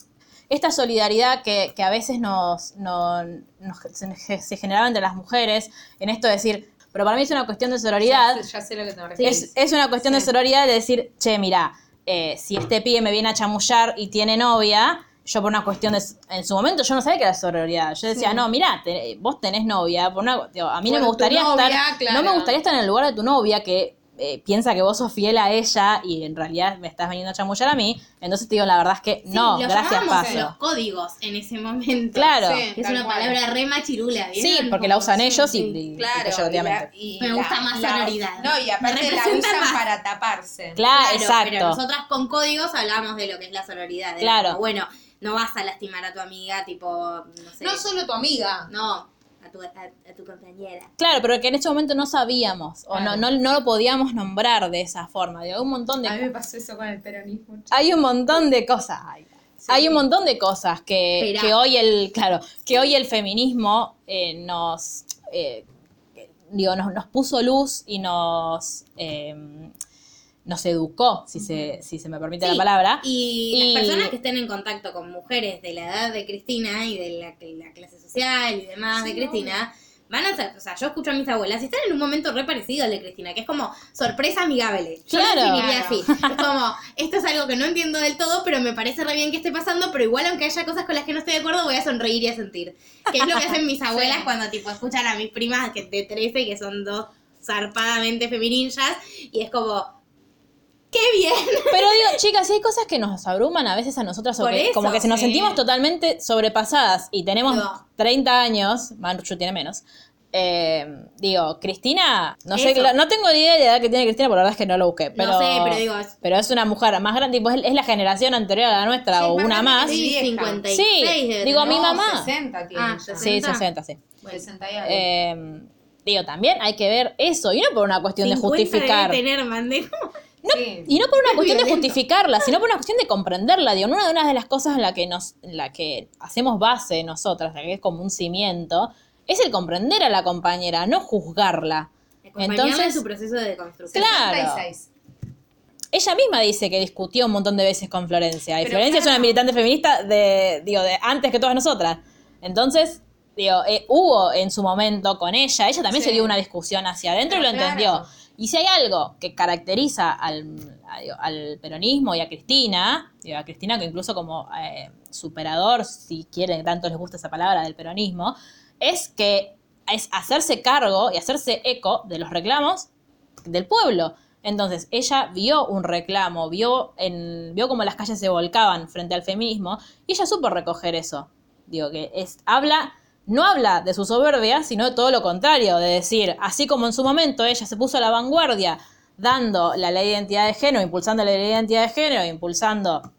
Esta solidaridad que, que a veces nos, no- nos- se, se generaba entre las mujeres, en esto de decir, pero para mí es una cuestión de sororidad, Ya sé, ya sé lo que te es, es una cuestión de sororidad de decir, che, mira, eh, si este pibe me viene a chamullar y tiene novia, yo por una cuestión de... En su momento yo no sabía que era sororidad. Yo decía, Sí. no, mira, vos tenés novia. Por una, digo, a mí no me gustaría novia, estar... No me gustaría estar en el lugar de tu novia que eh, piensa que vos sos fiel a ella y en realidad me estás viniendo a chamullar a mí. Entonces te digo, la verdad es que Sí, no, lo gracias, paso. los códigos en ese momento. Claro. Sí. Que es una cual. palabra re machirula, Sí, ¿vieron? porque la usan sí, ellos y, sí. y- y Claro, y la- y Me la- gusta más la- sonoridad. No, y aparte la usan más. para taparse. Claro, Pero exacto. nosotras con códigos hablamos de lo que es la sororidad. Era Claro. como, bueno, no vas a lastimar a tu amiga, tipo, no sé. No solo tu amiga. No, a tu, a, a tu compañera. Claro, pero que en ese momento no sabíamos o no, no, no lo podíamos nombrar de esa forma. Digo, un montón de A mí me pasó eso con el peronismo. hay un montón de cosas. Ay, Hay un montón de cosas que, que hoy el, claro, que hoy el feminismo eh, nos, eh, digo, nos, nos puso luz y nos, eh, nos educó, si se, si se me permite Sí, la palabra. Y, Y- las personas que estén en contacto con mujeres de la edad de Cristina y de la, la clase social y demás de Sí, Cristina, van a ser, o sea, yo escucho a mis abuelas y están en un momento re parecido al de Cristina, que es como sorpresa amigable. Yo Claro. lo definiría así. Es como, esto es algo que no entiendo del todo, pero me parece re bien que esté pasando, pero igual aunque haya cosas con las que no estoy de acuerdo, voy a sonreír y a sentir. Que es lo que hacen mis abuelas cuando tipo escuchan a mis primas que de 13, que son dos zarpadamente femininjas, y es como, ¡qué bien! Pero digo, chicas, si hay cosas que nos abruman a veces a nosotras o Por que eso, como que se nos sí. sentimos totalmente sobrepasadas y tenemos No. 30 años, Manchu tiene menos. eh, digo, Cristina, no sé, Eso. no tengo ni idea de la edad que tiene Cristina, por la verdad es que no lo busqué. Pero, No sé, pero digo, es- pero es una mujer más grande, tipo, es, es la generación anterior a la nuestra Sí, o una más. Sí, vieja. 56 Sí, digo, tener. mi No, mamá. 60 tiene. Ah, ya. Sí, 60. 60, sí. Bueno, 60 y algo. Eh, digo, también hay que ver eso, y no por una cuestión de 50 debe justificar. tener, Sí. Y no por una cuestión de justificarla, sino por una cuestión de comprenderla. Digo, una de, una de las cosas en la que nos, en la que hacemos base nosotras, la que es como un cimiento, es el comprender a la compañera, no juzgarla. Acompañarla en Entonces, su proceso de construcción. Claro. 66. ella misma dice que discutió un montón de veces con Florencia. Y Pero Florencia es una militante feminista de, digo, de antes que todas nosotras. Entonces, digo, eh, hubo en su momento con ella, ella también Sí. se dio una discusión hacia adentro y lo claro. entendió. Y si hay algo que caracteriza al, al peronismo y a Cristina, digo, a Cristina que incluso como eh, superador, si quieren, tanto les gusta esa palabra del peronismo, es que es hacerse cargo y hacerse eco de los reclamos del pueblo. Entonces, ella vio un reclamo, vio, en, vio como las calles se volcaban frente al feminismo, y ella supo recoger eso. Digo que es, habla, no habla de su soberbia, sino de todo lo contrario, de decir, así como en su momento ella se puso a la vanguardia dando la ley de identidad de género, impulsando la ley de identidad de género, impulsando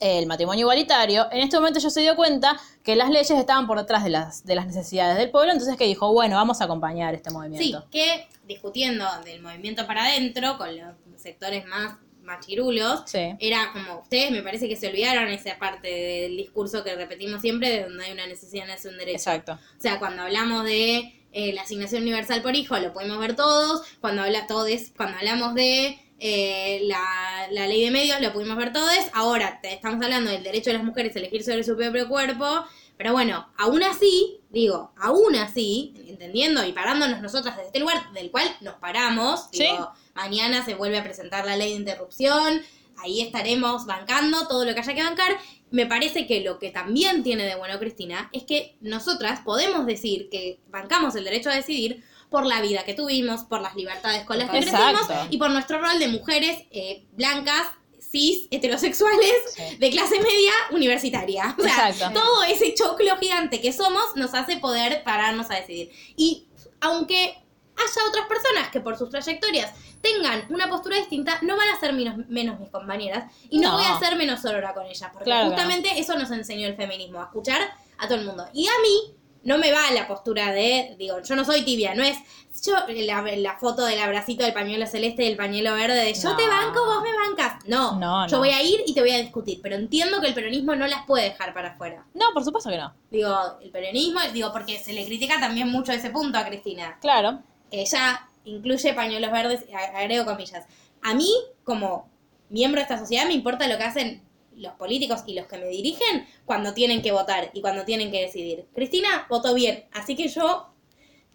el matrimonio igualitario, en este momento ella se dio cuenta que las leyes estaban por detrás de las, de las necesidades del pueblo, entonces que dijo, bueno, vamos a acompañar este Sí, movimiento. que discutiendo del movimiento para adentro con los sectores más machirulos, Sí. era como, ustedes me parece que se olvidaron esa parte del discurso que repetimos siempre, de donde hay una necesidad no es un derecho. Exacto. O sea, cuando hablamos de eh, la asignación universal por hijo, lo pudimos ver todos. Cuando habla todos, cuando hablamos de eh, la, la ley de medios, lo pudimos ver todos. Ahora te- estamos hablando del derecho de las mujeres a elegir sobre su propio cuerpo. Pero bueno, aún así, digo, aún así, entendiendo y parándonos nosotras desde este lugar del cual nos paramos, Sí. Mañana se vuelve a presentar la ley de interrupción, ahí estaremos bancando todo lo que haya que bancar. Me parece que lo que también tiene de bueno Cristina es que nosotras podemos decir que bancamos el derecho a decidir por la vida que tuvimos, por las libertades con las que Exacto. crecimos y por nuestro rol de mujeres eh, blancas, cis, heterosexuales, Sí. de clase media, universitaria. O sea, Exacto. todo ese choclo gigante que somos nos hace poder pararnos a decidir. Y aunque haya otras personas que por sus trayectorias tengan una postura distinta, no van a ser menos, menos mis compañeras y no, No. voy a ser menos sorora con ellas, porque Claro justamente eso nos enseñó el feminismo, a escuchar a todo el mundo. Y a mí no me va la postura de, digo, yo no soy tibia, no es yo la, la foto del abracito del pañuelo celeste y el pañuelo verde de yo No. te banco, vos me bancas. No, No, yo no. voy a ir y te voy a discutir, pero entiendo que el peronismo no las puede dejar para afuera. No, por supuesto que no. Digo, el peronismo, digo, porque se le critica también mucho ese punto a Cristina, Claro. que ella incluye pañuelos verdes, agrego comillas. A mí, como miembro de esta sociedad, me importa lo que hacen los políticos y los que me dirigen cuando tienen que votar y cuando tienen que decidir. Cristina votó bien, así que yo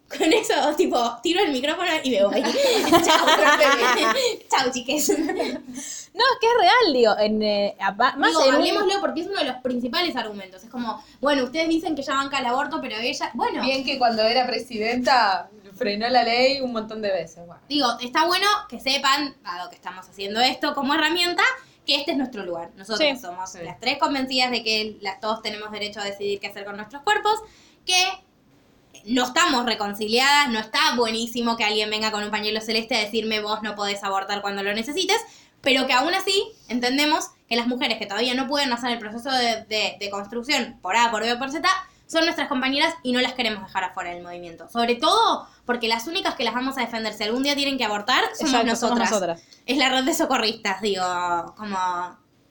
con eso, tipo, tiro el micrófono y me voy. Chao, Chao, chiques. No, es que es real, digo. En, eh, apa- más Digo, en un- hablemoslo porque es uno de los principales argumentos. Es como, bueno, ustedes dicen que ella banca el aborto, pero ella, bueno, Bien que cuando era presidenta frenó la ley un montón de veces. Bueno. digo, está bueno que sepan, dado que estamos haciendo esto como herramienta, que este es nuestro lugar. Nosotros Sí. somos Sí. las tres convencidas de que las, todos tenemos derecho a decidir qué hacer con nuestros cuerpos, que no estamos reconciliadas, no está buenísimo que alguien venga con un pañuelo celeste a decirme vos no podés abortar cuando lo necesites, pero que aún así entendemos que las mujeres que todavía no pueden hacer el proceso de, de- de construcción por A, por B o por Z, son nuestras compañeras y no las queremos dejar afuera del movimiento. Sobre todo porque las únicas que las vamos a defender si algún día tienen que abortar somos, Exacto, nosotras. somos nosotras. Es la red de socorristas, digo, como...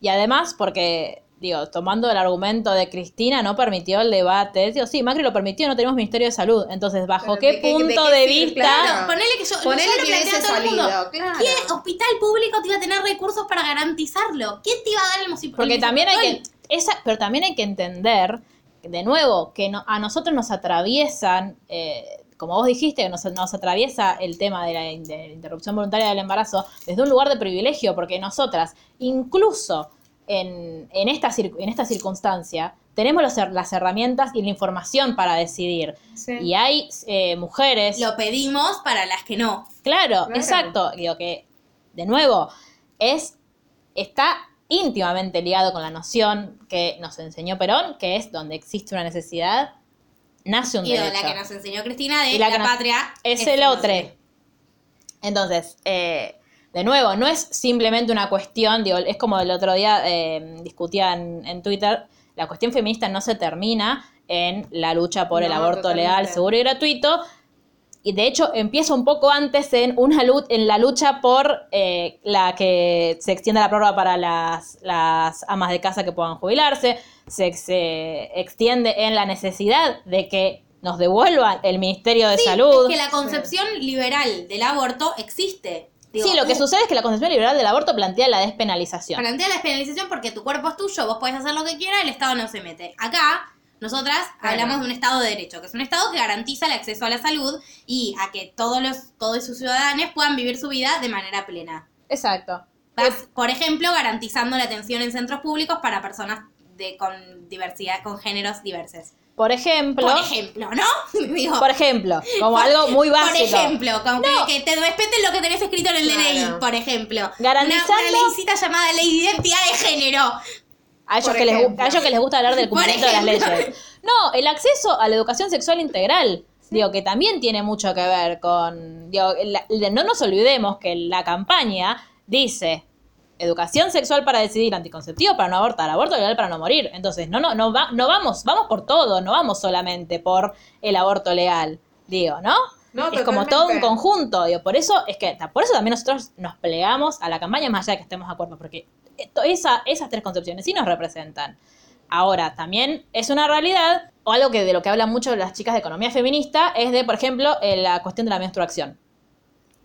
Y además, porque, digo, tomando el argumento de Cristina, no permitió el debate. Digo, sí, Macri lo permitió, no tenemos Ministerio de Salud. Entonces, ¿bajo qué ¿de qué- de punto qué de, vista? Claro. Ponele que yo, Ponele yo lo que a todo el mundo. salido, claro. ¿Qué hospital público te iba a tener recursos para garantizarlo? ¿Quién te iba a dar el music- Porque el también hay que, esa, pero también hay que entender, de nuevo, que no- a nosotros nos atraviesan eh, como vos dijiste, que nos, nos atraviesa el tema de la, de la interrupción voluntaria del embarazo desde un lugar de privilegio, porque nosotras, incluso en, en, esta, cir- en esta circunstancia, tenemos los las herramientas y la información para decidir. Sí. Y hay eh, mujeres... Lo pedimos para las que no. Claro, Claro. exacto. Digo que, de nuevo, es está íntimamente ligado con la noción que nos enseñó Perón, que es donde existe una necesidad, nace un Y de derecho. la que nos enseñó Cristina de Y la la, que nos- patria. es el otro. Entonces, eh, de nuevo, no es simplemente una cuestión, digo, es como el otro día eh, discutía en, en Twitter, la cuestión feminista no se termina en la lucha por el aborto totalmente. legal, seguro y gratuito. Y de hecho empieza un poco antes en una lu- en la lucha por eh, la que se extienda la prórroga para las, las amas de casa que puedan jubilarse, se, se extiende en la necesidad de que nos devuelvan el Ministerio de Sí, Salud. Es que la concepción liberal del aborto existe. Digo, sí, lo que uh, sucede es que la Concepción Liberal del Aborto plantea la despenalización. Plantea la despenalización porque tu cuerpo es tuyo, vos podés hacer lo que quieras, el Estado no se mete. Acá, nosotras Claro. hablamos de un Estado de Derecho, que es un Estado que garantiza el acceso a la salud y a que todos los todos sus ciudadanos puedan vivir su vida de manera plena. Exacto. Vas, por ejemplo, garantizando la atención en centros públicos para personas de, con diversidad, con géneros diversos. Por ejemplo, Por ejemplo, ¿no? Digo, por ejemplo, como algo muy por básico. ejemplo, como que- que, te respeten lo que tenés escrito en el Claro. DNI, por ejemplo. Garantizando- Una, una leycita llamada Ley de Identidad de Género. A ellos, que les, a ellos que les gusta hablar del cumplimiento de las leyes. No, el acceso a la educación sexual integral. Digo, que también tiene mucho que ver con. Digo, la- no nos olvidemos que la campaña dice educación sexual para decidir, anticonceptivo para no abortar, aborto legal para no morir. Entonces, no, no, no, va, no vamos, vamos por todo, no vamos solamente por el aborto legal. Digo, ¿no? No, es como todo un conjunto, digo, por eso es que por eso también nosotros nos plegamos a la campaña más allá de que estemos de acuerdo, porque esa, esas tres concepciones sí nos representan. Ahora, también es una realidad, o algo que de lo que hablan mucho las chicas de economía feminista, es de, por ejemplo, eh, la cuestión de la menstruación.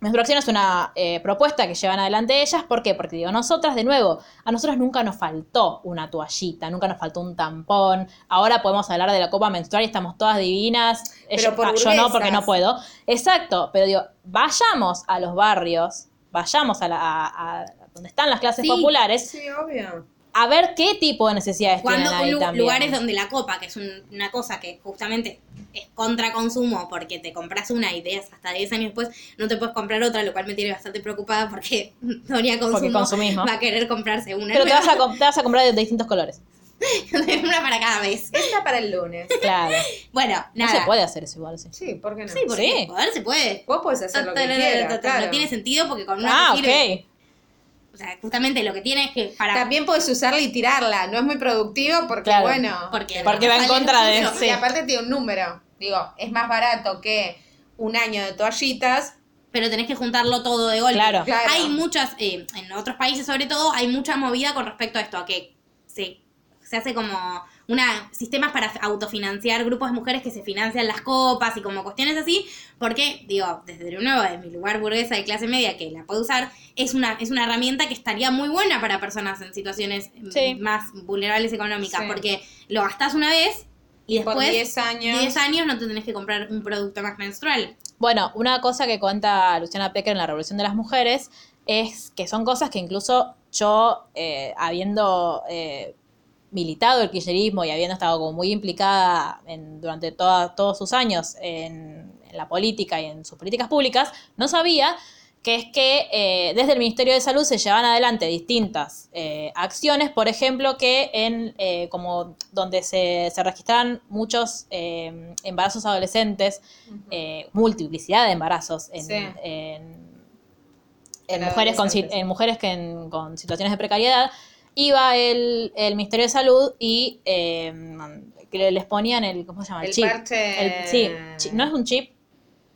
Menstruación es una eh, propuesta que llevan adelante ellas, ¿por qué? Porque digo, nosotras, de nuevo, a nosotras nunca nos faltó una toallita, nunca nos faltó un tampón, ahora podemos hablar de la copa menstrual y estamos todas divinas, Pero por ah, yo no porque no puedo. Exacto, pero digo, vayamos a los barrios, vayamos a, la, a- a donde están las clases Sí, populares, Sí, obvio. a ver qué tipo de necesidades Cuando tienen ahí lu- también. lugares donde la copa, que es un- una cosa que justamente es contra consumo porque te compras una y de hasta 10 años después no te puedes comprar otra, lo cual me tiene bastante preocupada porque Doña Consumo va a querer comprarse una. Pero te vas, a, te vas a comprar de distintos colores. una para cada vez. Esta para el lunes. Claro. Bueno, No nada. se puede hacer eso igual, sí. Sí, ¿por qué no? Sí, porque Sí. poder se puede. Vos podés hacer lo que No quieras, claro. tiene sentido porque con una Ah, ok. O sea, justamente lo que tiene es que para También podés usarla y tirarla. No es muy productivo porque, Claro. bueno. porque, Porque va en contra de- sí. Y aparte tiene un número. Digo, es más barato que un año de toallitas. pero tenés que juntarlo todo de golpe. Claro. Claro. Hay muchas, eh, en otros países sobre todo, hay mucha movida con respecto a esto, a que se, se hace como una sistemas para autofinanciar grupos de mujeres que se financian las copas y como cuestiones así, porque, digo, desde de nuevo, de mi lugar burguesa de clase media que la puedo usar, es una, es una herramienta que estaría muy buena para personas en situaciones mm, Sí. más vulnerables económicas, Sí. porque lo gastás una vez y Por después 10 años. 10 años no te tenés que comprar un producto más menstrual. Bueno, una cosa que cuenta Luciana Pecker en la Revolución de las Mujeres es que son cosas que incluso yo, eh, habiendo eh, militado el kirchnerismo y habiendo estado como muy implicada en- durante toda- todos sus años en, en la política y en sus políticas públicas, no sabía que es que eh, desde el Ministerio de Salud se llevan adelante distintas eh, acciones, por ejemplo, que en eh, como donde se, se registran muchos embarazos adolescentes, multiplicidad de embarazos en, Sí. en- En en mujeres, con, en mujeres que con situaciones de precariedad, iba el, el Ministerio de Salud y eh, que les ponían el, ¿cómo se llama? El chip. parche- El- sí, chi- no es un chip,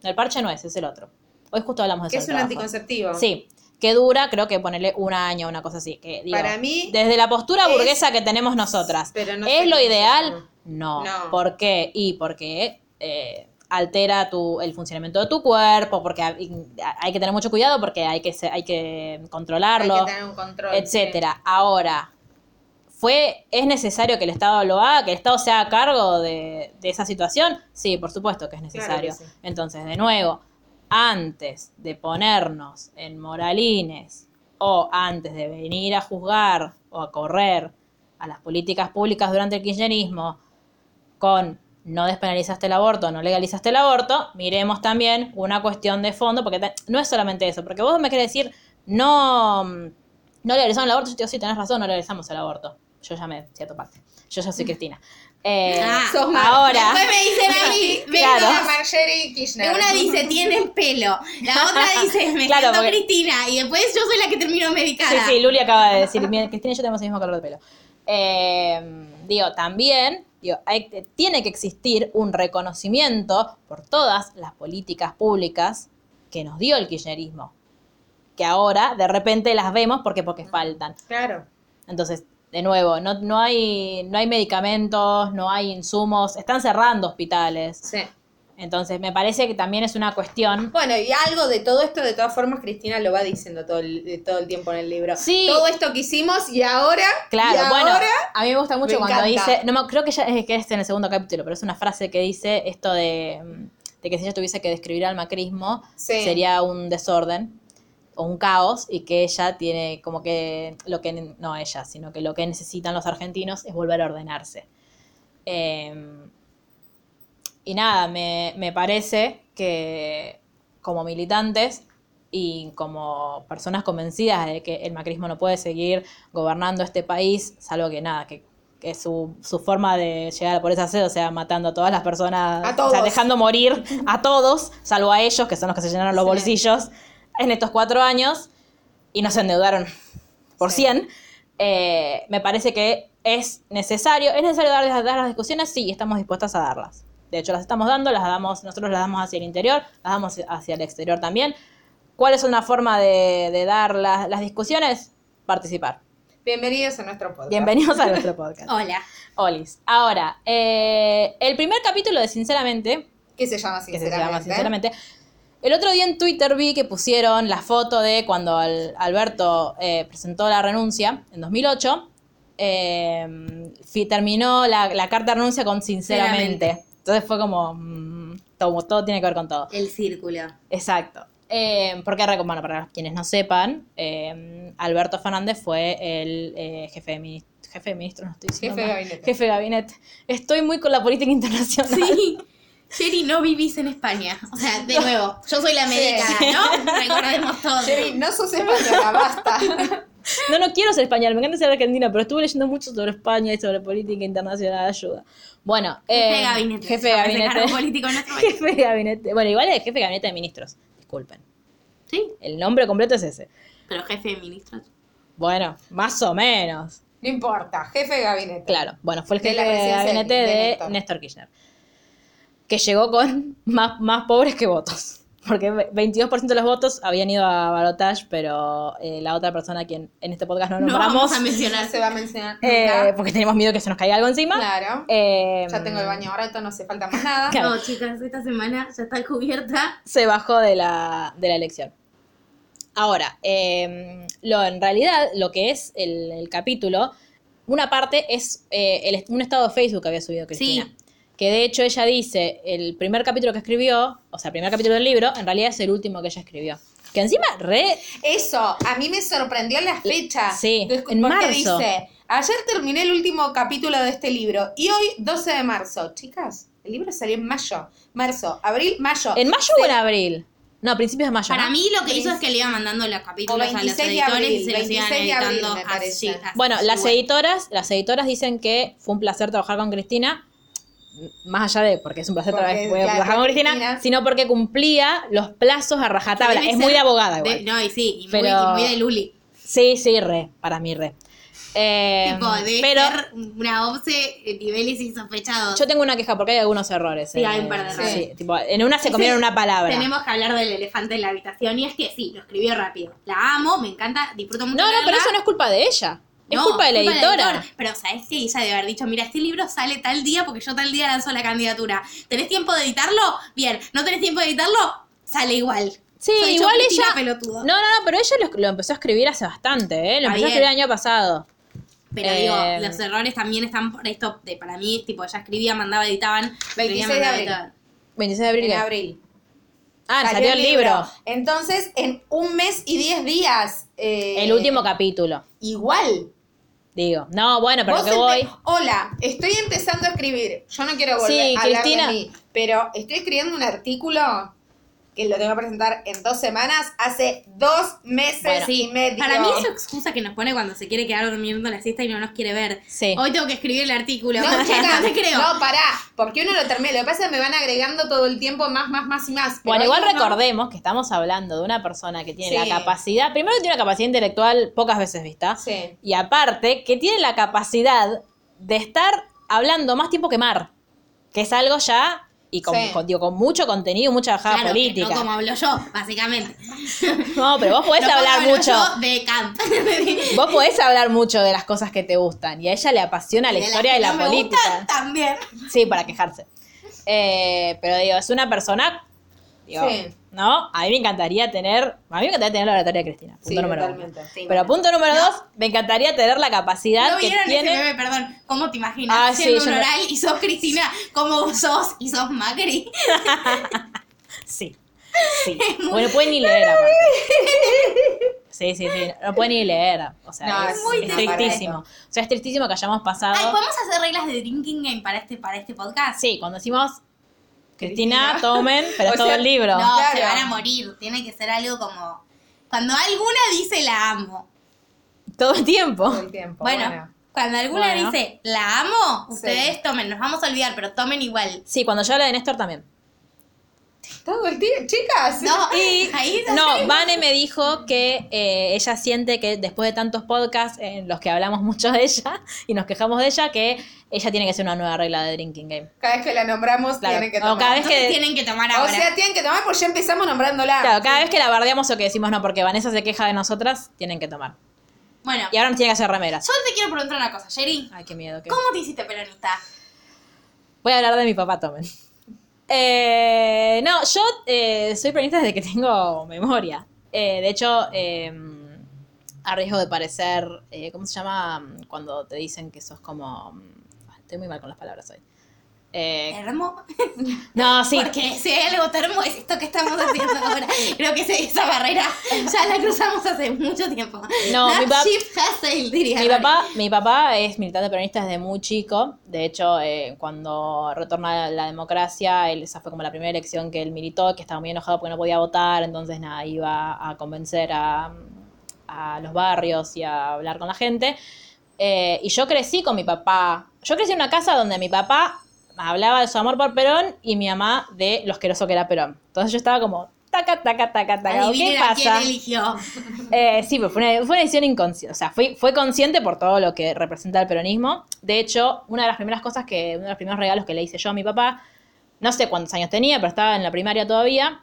el parche no es, es el otro. Hoy justo hablamos de Que eso. es en un el trabajo. anticonceptivo. Sí, que dura, creo que ponerle un año, una cosa así. Que, digo, Para mí desde la postura es- burguesa que tenemos nosotras, Pero no ¿es lo ideal? No. No. ¿Por qué? Y porque eh, altera tu, el funcionamiento de tu cuerpo, porque hay, hay que tener mucho cuidado, porque hay que, hay que Hay controlarlo, que tener un control. etcétera. Ahora, ¿Fue, ¿Es necesario que el Estado lo haga, que el Estado se haga cargo de, de esa situación? Sí, por supuesto que es necesario. sí. Entonces, de nuevo, antes de ponernos en moralines o antes de venir a juzgar o a correr a las políticas públicas durante el kirchnerismo con no despenalizaste el aborto, no legalizaste el aborto, miremos también una cuestión de fondo, porque te- no es solamente eso, porque vos me querés decir, no, no legalizamos el aborto, yo te digo, sí, tenés razón, no legalizamos el aborto. Yo ya me cierto parte. Yo ya soy Cristina. Eh, Ah, sos ahora, Después me dicen a mí, me- Claro. Venga, Marjorie Kirchner. Una dice, tiene pelo. La otra dice, me Claro, siento porque- Cristina. Y después yo soy la que termino medicada. Sí, sí, Luli acaba de decir, "Mira, Cristina y yo tenemos el mismo color de pelo. Eh, digo, también, digo, hay- tiene que existir un reconocimiento por todas las políticas públicas que nos dio el kirchnerismo, que ahora de repente las vemos porque porque faltan. Claro. Entonces, de nuevo, no, no, hay, no hay medicamentos, no hay insumos, están cerrando hospitales. Sí. Entonces, me parece que también es una cuestión Bueno, y algo de todo esto, de todas formas, Cristina lo va diciendo todo el, de todo el tiempo en el libro. Sí. Todo esto que hicimos y ahora. Claro, y bueno, ahora, a mí me gusta mucho me cuando encanta. dice, no me- creo que ya es que es en el segundo capítulo, pero es una frase que dice esto de, mm, de que si ella tuviese que describir al macrismo, Sí. sería un desorden o un caos y que ella tiene como que lo que, no ella, sino que lo que necesitan los argentinos es volver a ordenarse. Eh, y nada, me, me parece que como militantes y como personas convencidas de que el macrismo no puede seguir gobernando este país, salvo que nada, que, que su, su forma de llegar a por esa sed, o sea, matando a todas las personas, A o sea, todos. dejando morir a todos, salvo a ellos, que son los que se llenaron los Sí. bolsillos en estos cuatro años y no se endeudaron por Sí. 100, eh, me parece que es necesario, ¿es necesario dar, dar las discusiones? Sí, estamos dispuestas a darlas. De hecho, las estamos dando, las damos, nosotros las damos hacia el interior, las damos hacia el exterior también. ¿Cuál es una forma de, de dar las, las discusiones? Participar. Bienvenidos a nuestro podcast. Bienvenidos a nuestro podcast. Hola. Olis. Ahora, eh, el primer capítulo de Sinceramente, ¿Qué se llama que se sinceramente? llama Sinceramente, el otro día en Twitter vi que pusieron la foto de cuando al- Alberto eh, presentó la renuncia en 2008. eh, fi- terminó la, la carta de renuncia con sinceramente. Entonces fue como, mm, todo, todo tiene que ver con todo. El círculo. Exacto. Eh, porque, bueno, para quienes no sepan, eh, Alberto Fernández fue el eh, jefe de ministros. Jefe de ministros, no estoy diciendo. Jefe de gabinete. Jefe de gabinete. Estoy muy con la política internacional. Sí. Sherry, no vivís en España. O sea, de nuevo, yo soy la medicada, ¿no? Recordemos todo. Sherry, no sos española, basta. No, no quiero ser español, me encanta ser argentina, pero estuve leyendo mucho sobre España y sobre política internacional, ayuda. Bueno, Jefe eh, de gabinete. Jefe de gabinete. político. Jefe de gabinete. Bueno, igual es jefe de gabinete de ministros. Disculpen. Sí, El nombre completo es ese. pero jefe de ministros. Bueno, más o menos. No importa, jefe de gabinete. Claro, bueno, fue el De jefe de de- gabinete de de, Néstor. Néstor. Kirchner. Que llegó con más, más pobres que votos. Porque 22% de los votos habían ido a Balotage, pero eh, la otra persona a quien en este podcast no No nombramos, vamos a mencionar. se va a mencionar eh, porque tenemos miedo que se nos caiga algo encima. Claro. Eh, ya tengo el baño ahora, no hace falta más nada. Claro. No, chicas, esta semana ya está cubierta. se bajó de la, de la elección. Ahora, eh, lo, en realidad, lo que es el, el capítulo, una parte es eh, el- un estado de Facebook que había subido Cristina. Sí. Que de hecho ella dice, el primer capítulo que escribió, o sea, el primer capítulo del libro, en realidad es el último que ella escribió. Que encima, re. Eso, a mí me sorprendió la fecha. Sí, Des- en porque marzo. dice, ayer terminé el último capítulo de este libro y hoy 12 de marzo. Chicas, el libro salió en mayo. Marzo, abril, mayo. ¿En mayo o en abril? No, a principios de mayo. Para ¿no? mí lo que hizo es que le iba mandando los capítulos O a los 26 de editores abril, y se los iban 26 de abril, editando me parece. así, así, Bueno, las igual. editoras, las editoras dicen que fue un placer trabajar con Cristina, más allá de porque es un placer Porque, tra- claro, trabajar con Cristina, Cristina. sino porque cumplía los plazos a rajatabla. Es muy de abogada igual. no, y sí, y, Pero- muy, y muy de Luli. Sí, sí, re, para mí re. Eh, tipo, debe pero ser una obse en niveles insospechados. yo tengo una queja porque hay algunos errores. Sí, hay un par de errores. sí, tipo, en una se comieron una palabra. Tenemos que hablar del elefante en la habitación y es que sí, lo escribió rápido. La amo, me encanta, disfruto mucho. No, no, pero eso no es culpa de ella. Es No, culpa de la editora. editor. Pero sabes que ella debe haber dicho, mira, este libro sale tal día porque yo tal día lanzo la candidatura. ¿Tenés tiempo de editarlo? Bien. ¿No tenés tiempo de editarlo? Sale igual. Sí, Soy igual ella. pelotudo. No, no, no, pero ella lo, lo empezó a escribir hace bastante, ¿eh? Lo empezó a escribir el año pasado. Pero Eh, digo, los errores también están por esto, de para mí, tipo, ella escribía, mandaba, editaban. 26 escribía, de abril. editaban. 26 de abril. En ¿qué? abril. Ah, salió, el libro. Entonces, en un mes y 10 días. eh, El último capítulo. Igual. Digo. No, bueno, pero que voy. Hola, estoy empezando a escribir. Yo no quiero volver Sí, a hablar Cristina. de mí, pero estoy escribiendo un artículo que lo tengo que presentar en dos semanas, hace dos meses Bueno, y medio. Para mí es excusa que nos pone cuando se quiere quedar durmiendo la siesta y no nos quiere ver. Sí. Hoy tengo que escribir el artículo. No, chica, no te creo. No, pará, porque uno lo termina. Lo que pasa es que me van agregando todo el tiempo más, más, más y más. Bueno, igual recordemos que estamos hablando de una persona que tiene Sí. la capacidad, primero que tiene una capacidad intelectual pocas veces vista, Sí. y aparte que tiene la capacidad de estar hablando más tiempo que Mar, que es algo ya, y con, Sí. con- digo, con mucho contenido y mucha bajada Claro, política. no como hablo yo, básicamente. No, pero vos podés No hablar mucho. yo de Camp. Vos podés hablar mucho de las cosas que te gustan y a ella le apasiona la Y de historia de la no me política. gustan, también. Sí, para quejarse. Eh, pero digo, es una persona, digo, Sí. ¿No? A mí me encantaría tener, a mí me encantaría tener la oratoria de Cristina, punto Sí, número uno. totalmente. Sí, Pero punto número dos, me encantaría tener la capacidad ¿No que vieron tiene. ese perdón? ¿Cómo te imaginas? Ah, sí, Siendo yo un no- oral y sos Cristina, como vos sos y sos Macri. Sí. Sí. Bueno, puede ni leer aparte. Sí, sí, sí. No puede ni leer. O sea, No, es, muy es tristísimo. O sea, es tristísimo que hayamos pasado. Ay, ¿podemos hacer reglas de drinking game para este, para este podcast? Sí, cuando decimos Cristina, Cristina. tomen, pero O todo sea, el libro. No, Claro. se van a morir. Tiene que ser algo como. Cuando alguna dice la amo. Todo el tiempo. Todo el tiempo. Bueno, Bueno. cuando alguna Bueno. dice la amo, Sí. ustedes tomen. Nos vamos a olvidar, pero tomen igual. Sí, cuando yo hablo de Néstor también. Todo el tiempo. Chicas. No, Y ahí no, sé. Vane me dijo que eh, ella siente que después de tantos podcasts en los que hablamos mucho de ella y nos quejamos de ella, que ella tiene que hacer una nueva regla de drinking game. Cada vez que la nombramos, Claro. tienen que O tomar. cada vez que- tienen que tomar O ahora. sea, tienen que tomar porque ya empezamos nombrándola. Claro, cada vez que la bardeamos o que decimos no, porque Vanessa se queja de nosotras, tienen que tomar. bueno, Y ahora nos tiene que hacer remeras. yo te quiero preguntar una cosa, Jerry. Ay, qué miedo. qué- ¿Cómo te hiciste peronista? Voy a hablar de mi papá, tomen. Eh, no, yo eh, soy peronista desde que tengo memoria. Eh, de hecho, eh, a riesgo de parecer, eh, ¿cómo se llama? Cuando te dicen que sos como... Estoy muy mal con las palabras hoy. Eh, ¿Termo? no, sí. Porque si hay algo termo es esto que estamos haciendo ahora. Creo que esa barrera ya la cruzamos hace mucho tiempo. No, mi pap- diría Mi papá, mi papá es militante peronista desde muy chico. De hecho, eh, cuando retorna la democracia, él, esa fue como la primera elección que él militó, que estaba muy enojado porque no podía votar. Entonces, nada, iba a convencer a, a los barrios y a hablar con la gente. Eh, y yo crecí con mi papá. Yo crecí en una casa donde mi papá hablaba de su amor por Perón y mi mamá de lo asqueroso que era Perón. Entonces yo estaba como, taca, taca, taca, taca. ¿Qué Adivinen a quién pasa? eligió. Eh, sí, pero fue una, fue una decisión inconsciente. O sea, fue, fue consciente por todo lo que representa el peronismo. De hecho, una de las primeras cosas que, uno de los primeros regalos que le hice yo a mi papá, no sé cuántos años tenía, pero estaba en la primaria todavía.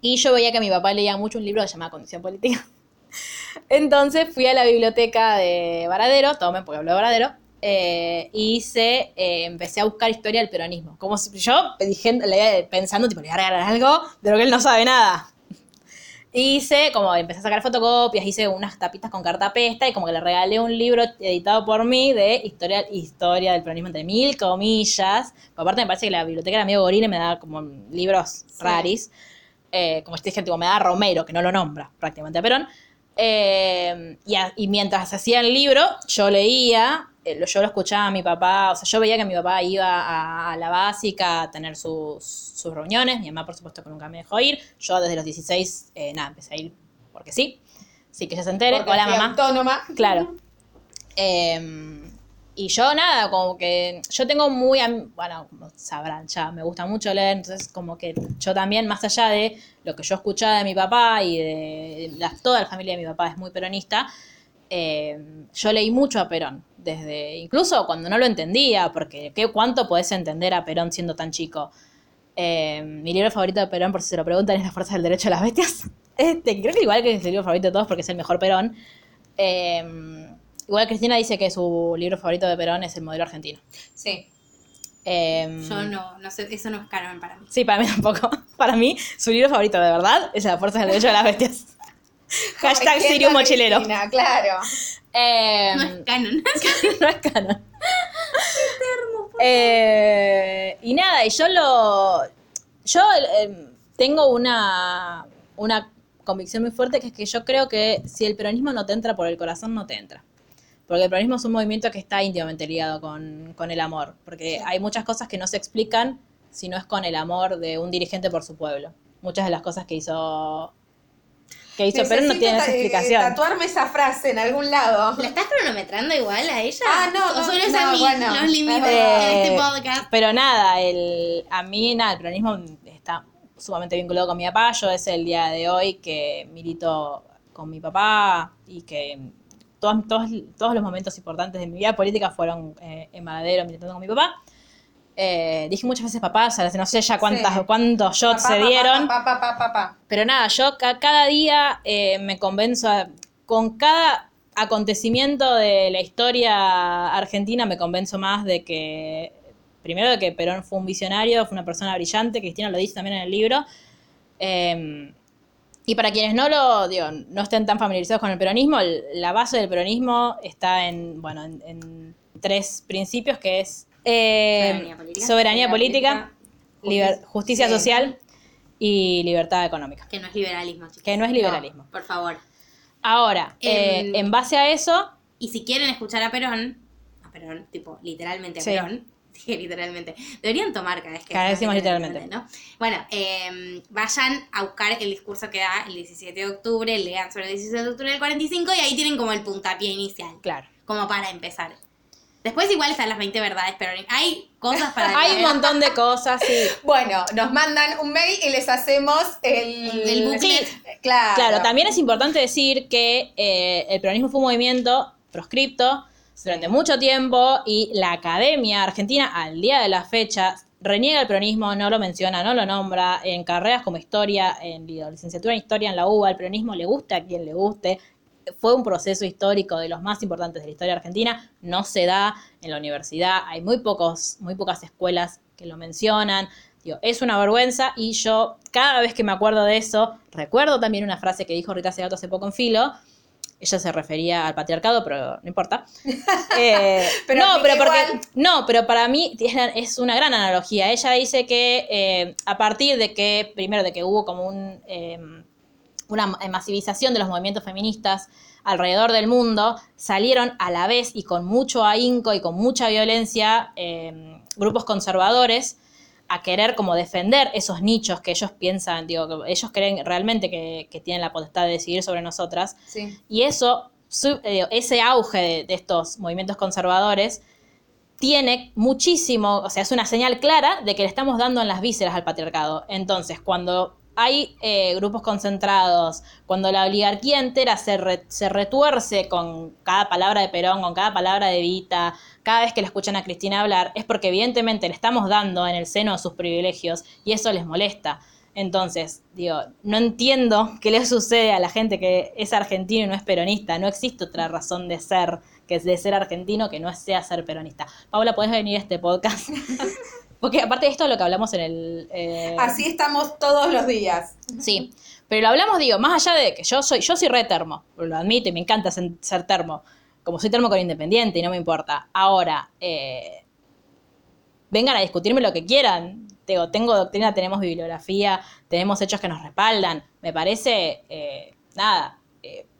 Y yo veía que mi papá leía mucho un libro que se llamaba Condición Política. Entonces fui a la biblioteca de Varadero, tomen porque hablo de Varadero, eh, y eh, empecé a buscar historia del peronismo. Como si yo dije, pensando, tipo, le voy a regalar algo de lo que él no sabe nada. Hice, como empecé a sacar fotocopias, hice unas tapitas con cartapesta y como que le regalé un libro editado por mí de historia, historia del peronismo entre mil comillas. Aparte me parece que la biblioteca era medio gorila y me daba como libros raris. Eh, como este gente, como me da Romero, que no lo nombra prácticamente a Perón. Eh, y, a- y mientras hacía el libro, yo leía, eh, lo- yo lo escuchaba a mi papá, o sea, yo veía que mi papá iba a, a la básica a tener sus, sus reuniones, mi mamá por supuesto que nunca me dejó ir, yo desde los 16, eh, nada, empecé a ir porque sí, sí que ella se entere, Porque hola mamá. autónoma. Claro. Eh, y yo nada, como que yo tengo muy, bueno, como sabrán ya, me gusta mucho leer, entonces como que yo también, más allá de lo que yo escuchaba de mi papá y de la- toda la familia de mi papá es muy peronista, eh, yo leí mucho a Perón, desde incluso cuando no lo entendía, porque ¿qué, ¿cuánto podés entender a Perón siendo tan chico? Eh, mi libro favorito de Perón, por si se lo preguntan, es La Fuerza del Derecho a las Bestias. Este, creo que igual que es el libro favorito de todos porque es el mejor Perón. Eh, igual Cristina dice que su libro favorito de Perón es El modelo argentino. Sí. Eh, Yo no, no sé, eso no es canon para mí. Sí, para mí tampoco. Para mí, su libro favorito de verdad es La Fuerza del Derecho a las Bestias. Hashtag a Mochilero. Cristina, claro. Eh, No es canon. no es canon. Eh, y nada, y yo lo. Yo eh, tengo una, una convicción muy fuerte que es que yo creo que si el peronismo no te entra por el corazón, no te entra. Porque el peronismo es un movimiento que está íntimamente ligado con, con el amor. Porque hay muchas cosas que no se explican si no es con el amor de un dirigente por su pueblo. Muchas de las cosas que hizo. Que hizo Perón no Necesito tienen esa eh, explicación. tatuarme esa frase en algún lado. ¿La estás cronometrando igual a ella? Ah, no, ¿O no, solo es no, a mí bueno, los límites es verdad. de este Eh, podcast? Pero nada, el, a mí nada, el peronismo está sumamente vinculado con mi papá. Yo es el día de hoy que milito con mi papá y que todos, todos, todos los momentos importantes de mi vida política fueron eh, en Madero militando con mi papá. Eh, dije muchas veces papá, o sea, no sé ya cuántas, Sí. cuántos shots se dieron. pa, pa, pa, pa, pa. Pero nada, yo ca- cada día eh, me convenzo, a- con cada acontecimiento de la historia argentina me convenzo más de que, primero de que Perón fue un visionario, fue una persona brillante, Cristina lo dice también en el libro. Eh, y para quienes no lo, digo, no estén tan familiarizados con el peronismo, el- la base del peronismo está en, bueno, en, en tres principios que es Soberanía política. soberanía política, justicia- social y libertad económica. Que no es liberalismo, chicos. Que no es liberalismo. No, por favor. Ahora, Em, eh, en base a eso, Y si quieren escuchar a Perón, a Perón, tipo, literalmente a Sí. Perón, literalmente, deberían tomar cada vez que Cada vez decimos literalmente. ¿no? Bueno, eh, vayan a buscar el discurso que da el 17 de octubre, lean sobre el 17 de octubre del 45 y ahí tienen como el puntapié inicial, claro. como para empezar. Después igual están las 20 verdades, pero hay cosas para Hay un montón de cosas, sí. Bueno, nos mandan un mail y les hacemos el, El booklet. Claro. Claro, también es importante decir que eh, el peronismo fue un movimiento proscripto durante mucho tiempo y la academia argentina al día de la fecha reniega el peronismo, no lo menciona, no lo nombra, en carreras como historia, en licenciatura en historia en la UBA, el peronismo le gusta a quien le guste, fue un proceso histórico de los más importantes de la historia argentina, no se da en la universidad, hay muy pocos, muy pocas escuelas que lo mencionan. Digo, es una vergüenza y yo cada vez que me acuerdo de eso, recuerdo también una frase que dijo Rita Segato hace poco en Filo, ella se refería al patriarcado, pero no importa. Eh, Pero no, pero porque igual. no, pero para mí es- es una gran analogía. Ella dice que eh, a partir de que, primero, de que hubo como un, eh, una masivización de los movimientos feministas alrededor del mundo, salieron a la vez y con mucho ahínco y con mucha violencia eh, grupos conservadores a querer como defender esos nichos que ellos piensan, digo, que ellos creen realmente que, que tienen la potestad de decidir sobre nosotras. Sí. Y eso, su- eh, ese auge de, de estos movimientos conservadores tiene muchísimo, o sea, es una señal clara de que le estamos dando en las vísceras al patriarcado. Entonces, cuando hay eh, grupos concentrados, cuando la oligarquía entera se, re- se retuerce con cada palabra de Perón, con cada palabra de Vita, cada vez que la escuchan a Cristina hablar, es porque evidentemente le estamos dando en el seno de sus privilegios y eso les molesta. Entonces, digo, no entiendo qué le sucede a la gente que es argentino y no es peronista. No existe otra razón de ser que es de ser argentino que no sea ser peronista. Paula, ¿podés venir a este podcast? Porque aparte de esto, lo que hablamos en el... eh, Así estamos todos los días. Sí, pero lo hablamos, digo, más allá de que yo soy, yo soy re termo, lo admito y me encanta ser termo, como soy termo con independiente y no me importa. Ahora, eh, vengan a discutirme lo que quieran. Digo, tengo doctrina, tenemos bibliografía, tenemos hechos que nos respaldan. Me parece, eh, nada,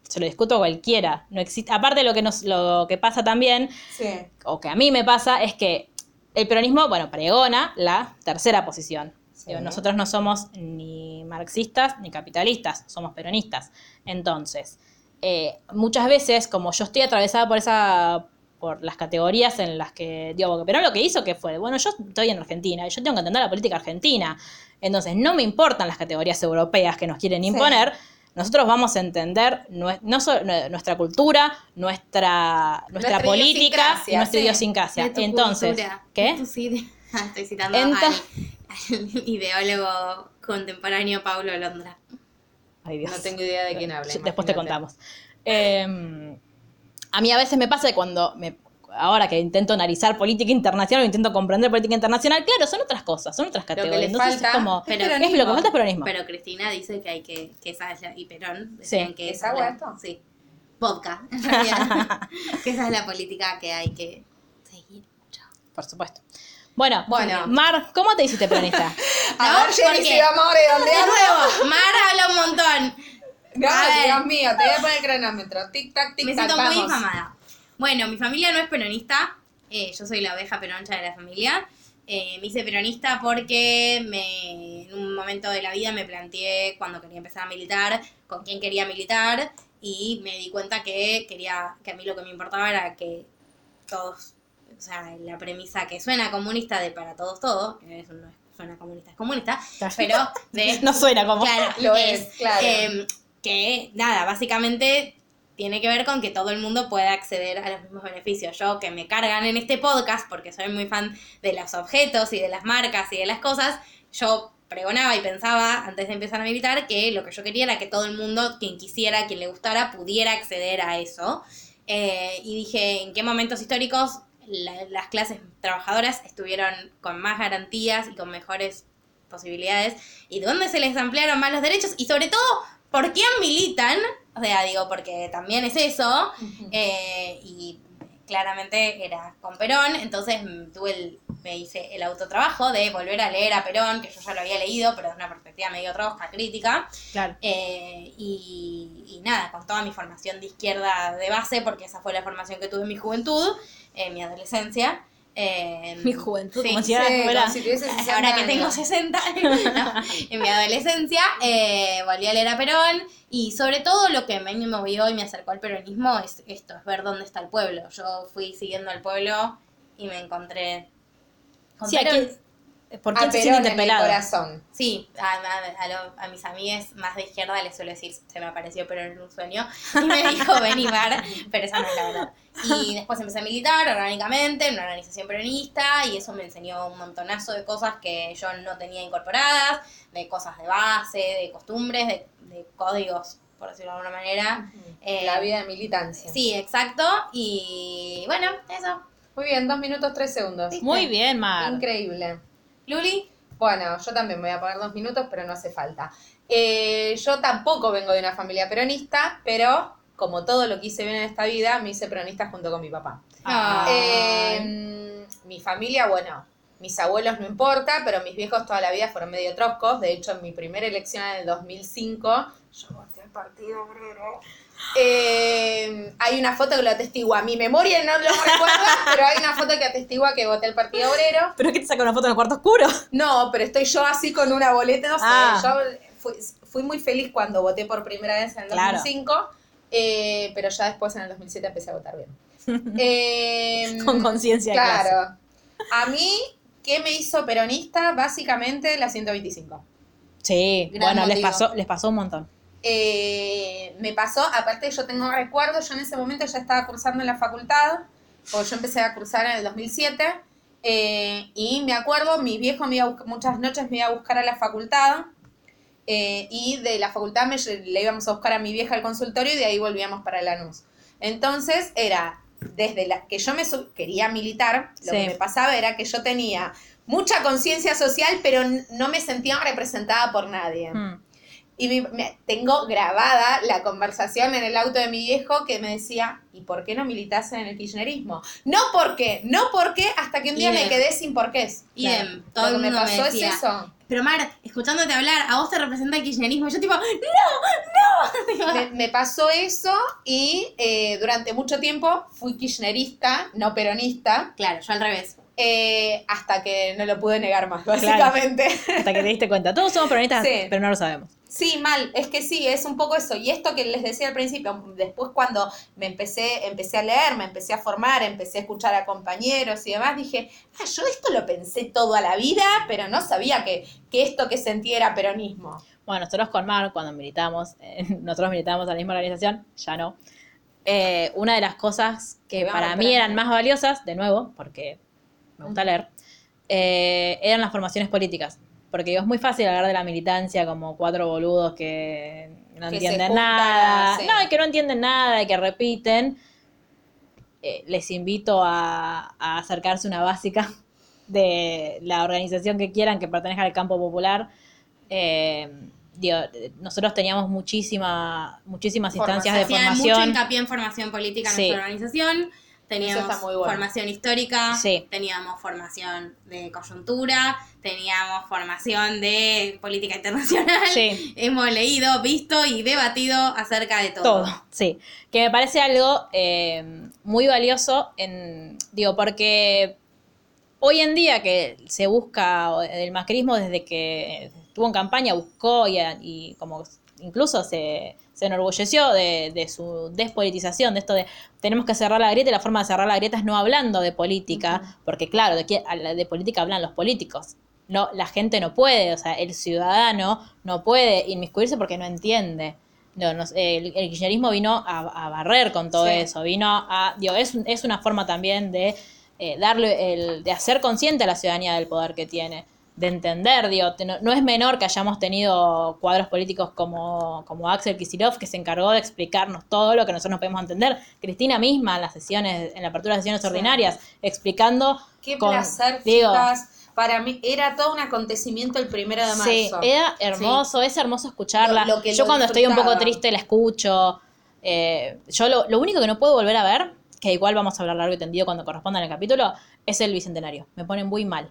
se lo discuto a cualquiera. No existe, aparte lo que nos, lo que pasa también Sí. o que a mí me pasa es que el peronismo, bueno, pregona la tercera posición. Sí. Nosotros no somos ni marxistas ni capitalistas, somos peronistas. Entonces, eh, muchas veces, como yo estoy atravesada por esa por las categorías en las que, digo, porque Perón lo que hizo que fue, bueno, yo estoy en Argentina y yo tengo que entender la política argentina. Entonces, no me importan las categorías europeas que nos quieren Sí. Nosotros vamos a entender no nuestra cultura, nuestra, nuestra, Nuestra política y nuestra sí. idiosincrasia. Entonces, cultura, ¿qué? Ah, Estoy citando al, al ideólogo contemporáneo Paulo Londra. Ay, Dios. No tengo idea de quién habla. Después te contamos. Eh, a mí a veces me pasa que cuando me, ahora que intento analizar política internacional o intento comprender política internacional, claro, son otras cosas, son otras que categorías. Entonces falta es como, Pero- es lo que falta es peronismo. Pero Cristina dice que hay que, que esa es la, y Perón decían Sí. que ¿Es esa agua esto? Sí. vodka, en realidad. que esa es la política que hay que seguir. Por supuesto. Bueno, Bueno. Mar, ¿cómo te hiciste peronista? A ¿No? ver, Jenny, Porque- si vamos a De nuevo, Mar habla un montón. No. Dios mío, te voy a poner el cronómetro. Tic tac, tic Me tac. siento muy infamada. Bueno, mi familia no es peronista. eh, yo soy la oveja peroncha de la familia. Eh, me hice peronista porque me, en un momento de la vida me planteé cuando quería empezar a militar, con quién quería militar, y me di cuenta que quería, que a mí lo que me importaba era que todos, o sea, la premisa que suena comunista de para todos todo, que eso no es- suena comunista, es comunista, pero de No suena como. Claro, Lo es, claro. eh, que nada, básicamente tiene que ver con que todo el mundo pueda acceder a los mismos beneficios. Yo que me cargan en este podcast, porque soy muy fan de los objetos y de las marcas y de las cosas, yo pregonaba y pensaba antes de empezar a militar que lo que yo quería era que todo el mundo, quien quisiera, quien le gustara, pudiera acceder a eso. Eh, y dije, ¿en qué momentos históricos la- las clases trabajadoras estuvieron con más garantías y con mejores posibilidades? ¿Y dónde se les ampliaron más los derechos? Y sobre todo, ¿por quién militan? O sea, digo, porque también es eso. eh, y claramente era con Perón, entonces tuve el, me hice el autotrabajo de volver a leer a Perón, que yo ya lo había leído, pero de una perspectiva medio trosca, crítica. Claro. Eh, y, y nada, con toda mi formación de izquierda de base, porque esa fue la formación que tuve en mi juventud, en mi adolescencia. Eh, Mi juventud, sí, como si Sí, ahora como fuera- si tuvieses 60 Ahora que años. tengo 60, no, en mi adolescencia eh, volví a leer a Perón y sobre todo lo que me movió y me acercó al peronismo es esto, es ver dónde está el pueblo. Yo fui siguiendo al pueblo y me encontré con Sí, Perón. aquí- ¿Por A qué se siente Perón en el corazón. Sí, a, a- a lo- a mis amigues más de izquierda les suelo decir, se me apareció pero en un sueño, y me dijo, ven y Mar, pero esa no es la verdad. Y después empecé a militar orgánicamente en una organización peronista, y eso me enseñó un montonazo de cosas que yo no tenía incorporadas, de cosas de base, de costumbres, de, de códigos, por decirlo de alguna manera. Eh, La vida de militancia. Sí, exacto, y bueno, eso. Muy bien, dos minutos, tres segundos. Muy bien, Mar. Increíble. Luli, Bueno, yo también voy a poner dos minutos, pero no hace falta. Eh, yo tampoco vengo de una familia peronista, pero como todo lo que hice bien en esta vida, me hice peronista junto con mi papá. Ah. Eh, mi familia, bueno, mis abuelos no importa, pero mis viejos toda la vida fueron medio troscos. De hecho, en mi primera elección en el 2005, yo voté al Partido Obrero. Eh, hay una foto que lo atestigua. Mi memoria no lo recuerda, pero hay una foto que atestigua que voté al Partido Obrero. ¿Pero qué te saca una foto en el cuarto oscuro? No, pero estoy yo así con una boleta, no sé. Ah. Yo fui, fui muy feliz cuando voté por primera vez en el Claro. 2005, eh, pero ya después en el 2007 empecé a votar bien. Eh, Con conciencia clase. Claro. A mí, ¿qué me hizo peronista? Básicamente la 125. Sí, Gran bueno, les pasó, les pasó un montón. Eh, me pasó, aparte yo tengo recuerdos, yo en ese momento ya estaba cursando en la facultad, o yo empecé a cursar en el 2007, eh, y me acuerdo, mi viejo me iba a buscar, muchas noches me iba a buscar a la facultad, eh, y de la facultad me, le íbamos a buscar a mi vieja al consultorio y de ahí volvíamos para Lanús. Entonces era, desde la que yo me sub- quería militar, lo Sí. que me pasaba era que yo tenía mucha conciencia social, pero no me sentía representada por nadie. Mm. Y mi- me- tengo grabada la conversación en el auto de mi viejo que me decía, ¿y por qué no militas en el kirchnerismo? No porque, no porque, hasta que un día Idem. me quedé sin porqués. Idem. Claro. Todo Lo el que me mundo me pasó decía. es eso. pero Mar, escuchándote hablar, a vos te representa el kirchnerismo, yo tipo, ¡no! ¡no! Me, me pasó eso y eh, durante mucho tiempo fui kirchnerista, no peronista, claro, yo al revés. eh, hasta que no lo pude negar más, básicamente. Hasta que te diste cuenta. Todos somos peronistas, Sí. pero no lo sabemos. Sí, mal, es que sí, es un poco eso. Y esto que les decía al principio, después cuando me empecé, empecé a leer, me empecé a formar, empecé a escuchar a compañeros y demás, dije, ah, yo esto lo pensé toda la vida, pero no sabía que, que esto que sentí era peronismo. Bueno, nosotros con Mar, cuando militamos, eh, nosotros militamos a la misma organización, ya no. Eh, una de las cosas que vamos para mí eran más valiosas, de nuevo, porque me gusta leer, eh, eran las formaciones políticas. Porque es muy fácil hablar de la militancia como cuatro boludos que no Que entienden juntan, nada. sí. No, y que no entienden nada y que repiten. Eh, les invito a, a acercarse a una básica de la organización que quieran que pertenezca al campo popular. Eh, digo, nosotros teníamos muchísima, muchísimas instancias de Hacía mucho formación. hincapié en formación política en Sí. nuestra organización. Teníamos bueno. formación histórica, Sí. teníamos formación de coyuntura, teníamos formación de política internacional. Sí. Hemos leído, visto y debatido acerca de todo. Todo, sí. Que me parece algo eh, muy valioso, en, digo, porque hoy en día que se busca el macrismo desde que estuvo en campaña, buscó y, y como incluso se, se enorgulleció de, de su despolitización, de esto de tenemos que cerrar la grieta y la forma de cerrar la grieta es no hablando de política, porque claro, de, de política hablan los políticos. No, la gente no puede, o sea, el ciudadano no puede inmiscuirse porque no entiende. No, no el, el kirchnerismo vino a, a barrer con todo Sí. eso, vino a, digo, es, es una forma también de eh, darle, el, de hacer consciente a la ciudadanía del poder que tiene, de entender, digo, no, no es menor que hayamos tenido cuadros políticos como, como Axel Kicillof, que se encargó de explicarnos todo lo que nosotros no podemos entender, Cristina misma en las sesiones, en la apertura de sesiones ordinarias, explicando Qué con- placer, digo, chicas. Para mí era todo un acontecimiento el primero de marzo. Sí, era hermoso, es hermoso escucharla. Lo- lo que yo cuando estoy un poco triste la escucho. Eh, yo lo, lo único que no puedo volver a ver, que igual vamos a hablar largo y tendido cuando corresponda en el capítulo, es el bicentenario. Me pone muy mal.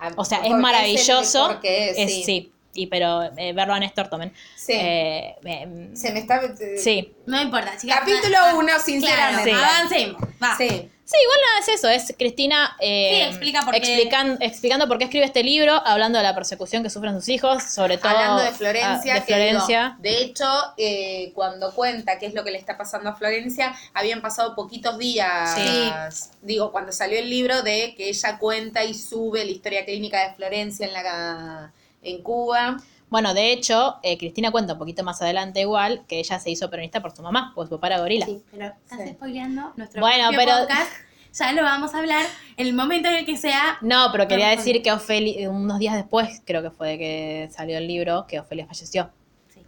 Ah, O sea, es maravilloso. es, es- sí. sí. y pero eh, verlo a Néstor también. Sí. Eh, me- Se me está. sí. No importa, chicas. Capítulo Ah, 1, Claro, sinceramente. Sí. avancemos. Va. Sí. Sí, igual nada es eso, es Cristina eh, Sí, explica por qué. explican- explicando por qué escribe este libro, hablando de la persecución que sufren sus hijos, sobre todo Hablando de ah, Florencia, de que digo, Florencia. de hecho, eh, cuando cuenta qué es lo que le está pasando a Florencia, habían pasado poquitos días, digo, cuando salió el libro de que ella cuenta y sube la historia clínica de Florencia en la en Cuba. Bueno, de hecho, eh, Cristina cuenta un poquito más adelante igual que ella se hizo peronista por su mamá, pues su papá era gorila. Sí, pero estás Sí. spoileando nuestro Bueno, pero- podcast. Ya lo vamos a hablar en el momento en el que sea. No, pero quería decir que Ofelia, unos días después, creo que fue de que salió el libro, que Ofelia falleció. Sí.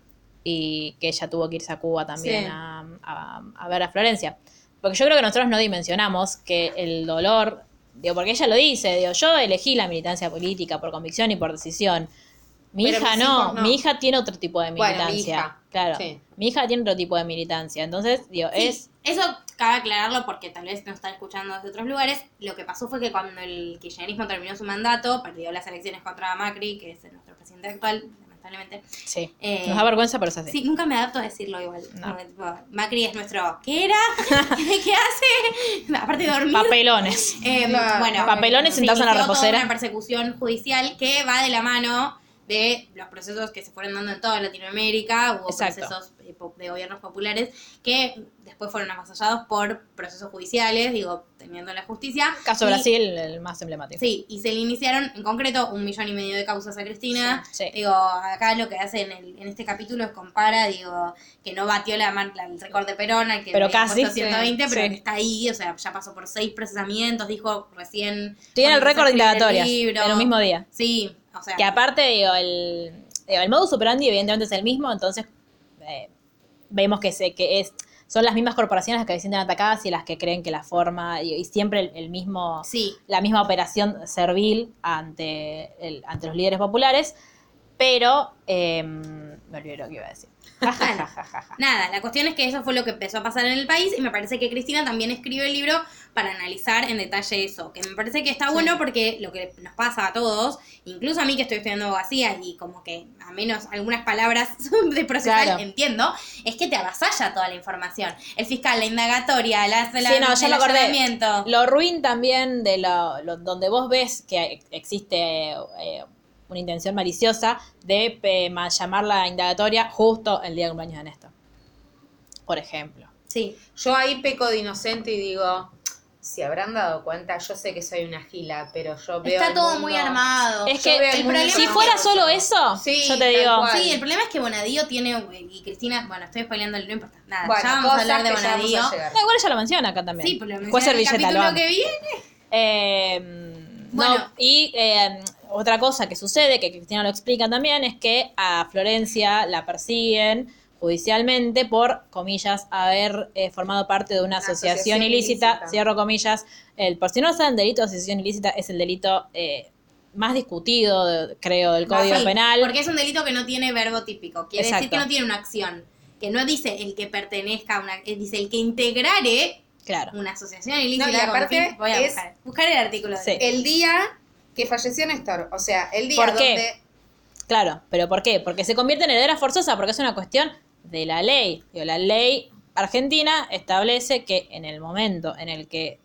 Y que ella tuvo que irse a Cuba también Sí. a, a- a ver a Florencia. Porque yo creo que nosotros no dimensionamos que el dolor, digo, porque ella lo dice, digo, yo elegí la militancia política por convicción y por decisión. Mi Pero hija no, no. mi hija tiene otro tipo de Bueno, mi militancia. hija, claro. sí. Mi hija tiene otro tipo de militancia. Entonces, digo, Sí, es Eso cabe aclararlo porque tal vez nos están escuchando desde otros lugares. Lo que pasó fue que cuando el kirchnerismo terminó su mandato, perdió las elecciones contra Macri, que es nuestro presidente actual, lamentablemente. Sí. Eh, Nos da vergüenza, pero es así. Sí, nunca me adapto a decirlo igual. No. Como tipo, Macri es nuestro. ¿Qué era? ¿Qué hace? Aparte de dormir. Papelones. Eh, bueno, Papelones se sentados en la inició toda reposera. una persecución judicial que va de la mano de los procesos que se fueron dando en toda Latinoamérica. Hubo Exacto. procesos de gobiernos populares que después fueron avasallados por procesos judiciales, digo, teniendo la justicia. Caso Y- Brasil, el más emblemático. Sí, y se le iniciaron en concreto un millón y medio de causas a Cristina. Sí, sí. Digo, acá lo que hace en, el, en este capítulo es compara, digo, que no batió la, la- el récord de Perón, al que Pero casi, puesto 120, sí, pero que está ahí, o sea, ya pasó por seis procesamientos, dijo recién. Tiene el récord de indagatorias el en un mismo día. Sí, o sea. Que aparte, digo, el, digo, el modus operandi evidentemente es el mismo, entonces eh, vemos que, se, que es, son las mismas corporaciones las que se sienten atacadas y las que creen que la forma, y, y siempre el, el mismo, Sí, la misma operación servil ante, el, ante los líderes populares, pero eh, me olvidé lo que iba a decir. Nada, la cuestión es que eso fue lo que empezó a pasar en el país y me parece que Cristina también escribe el libro para analizar en detalle eso, que me parece que está bueno porque lo que nos pasa a todos, incluso a mí que estoy estudiando abogacía y como que a menos algunas palabras de procesal Claro. entiendo, es que te avasalla toda la información. El fiscal, la indagatoria, la, la, Sí, no, el acordé. allanamiento. Lo ruin también de lo, lo- donde vos ves que existe eh, una intención maliciosa de eh, ma- llamar la indagatoria justo el día de cumpleaños de Néstor. Por ejemplo. Sí, Yo ahí peco de inocente y digo, si habrán dado cuenta, yo sé que soy una gila, pero yo veo. está todo mundo- muy armado. Es que el problema si que- fuera solo eso, Sí, yo te digo, cual. Sí, el problema es que Bonadío tiene, y Cristina, bueno, estoy spoileando, no importa, nada, Bueno, ya vamos a hablar de Bonadío. No, igual ella lo menciona acá también. Sí, pero lo menciona Servilleta, capítulo que viene. Eh, Bueno. no, y eh, otra cosa que sucede, que Cristina lo explica también, es que a Florencia la persiguen judicialmente por, comillas, haber eh, formado parte de una, Una asociación, asociación ilícita, ilícita. cierro comillas. El, por si no saben, delito de asociación ilícita es el delito eh, más discutido, de- creo, del Código sí, Penal. Porque es un delito que no tiene verbo típico. Quiere decir que no tiene una acción. Que no dice el que pertenezca a una. eh, Dice el que integrare Claro. una asociación ilícita. No, y con aparte fin- voy a es- buscar, buscar el artículo. Sí. El día que falleció Néstor, o sea, el día ¿Por qué? donde... Claro, pero ¿por qué? Porque se convierte en heredera forzosa, porque es una cuestión de la ley. Digo, la ley argentina establece que en el momento en el que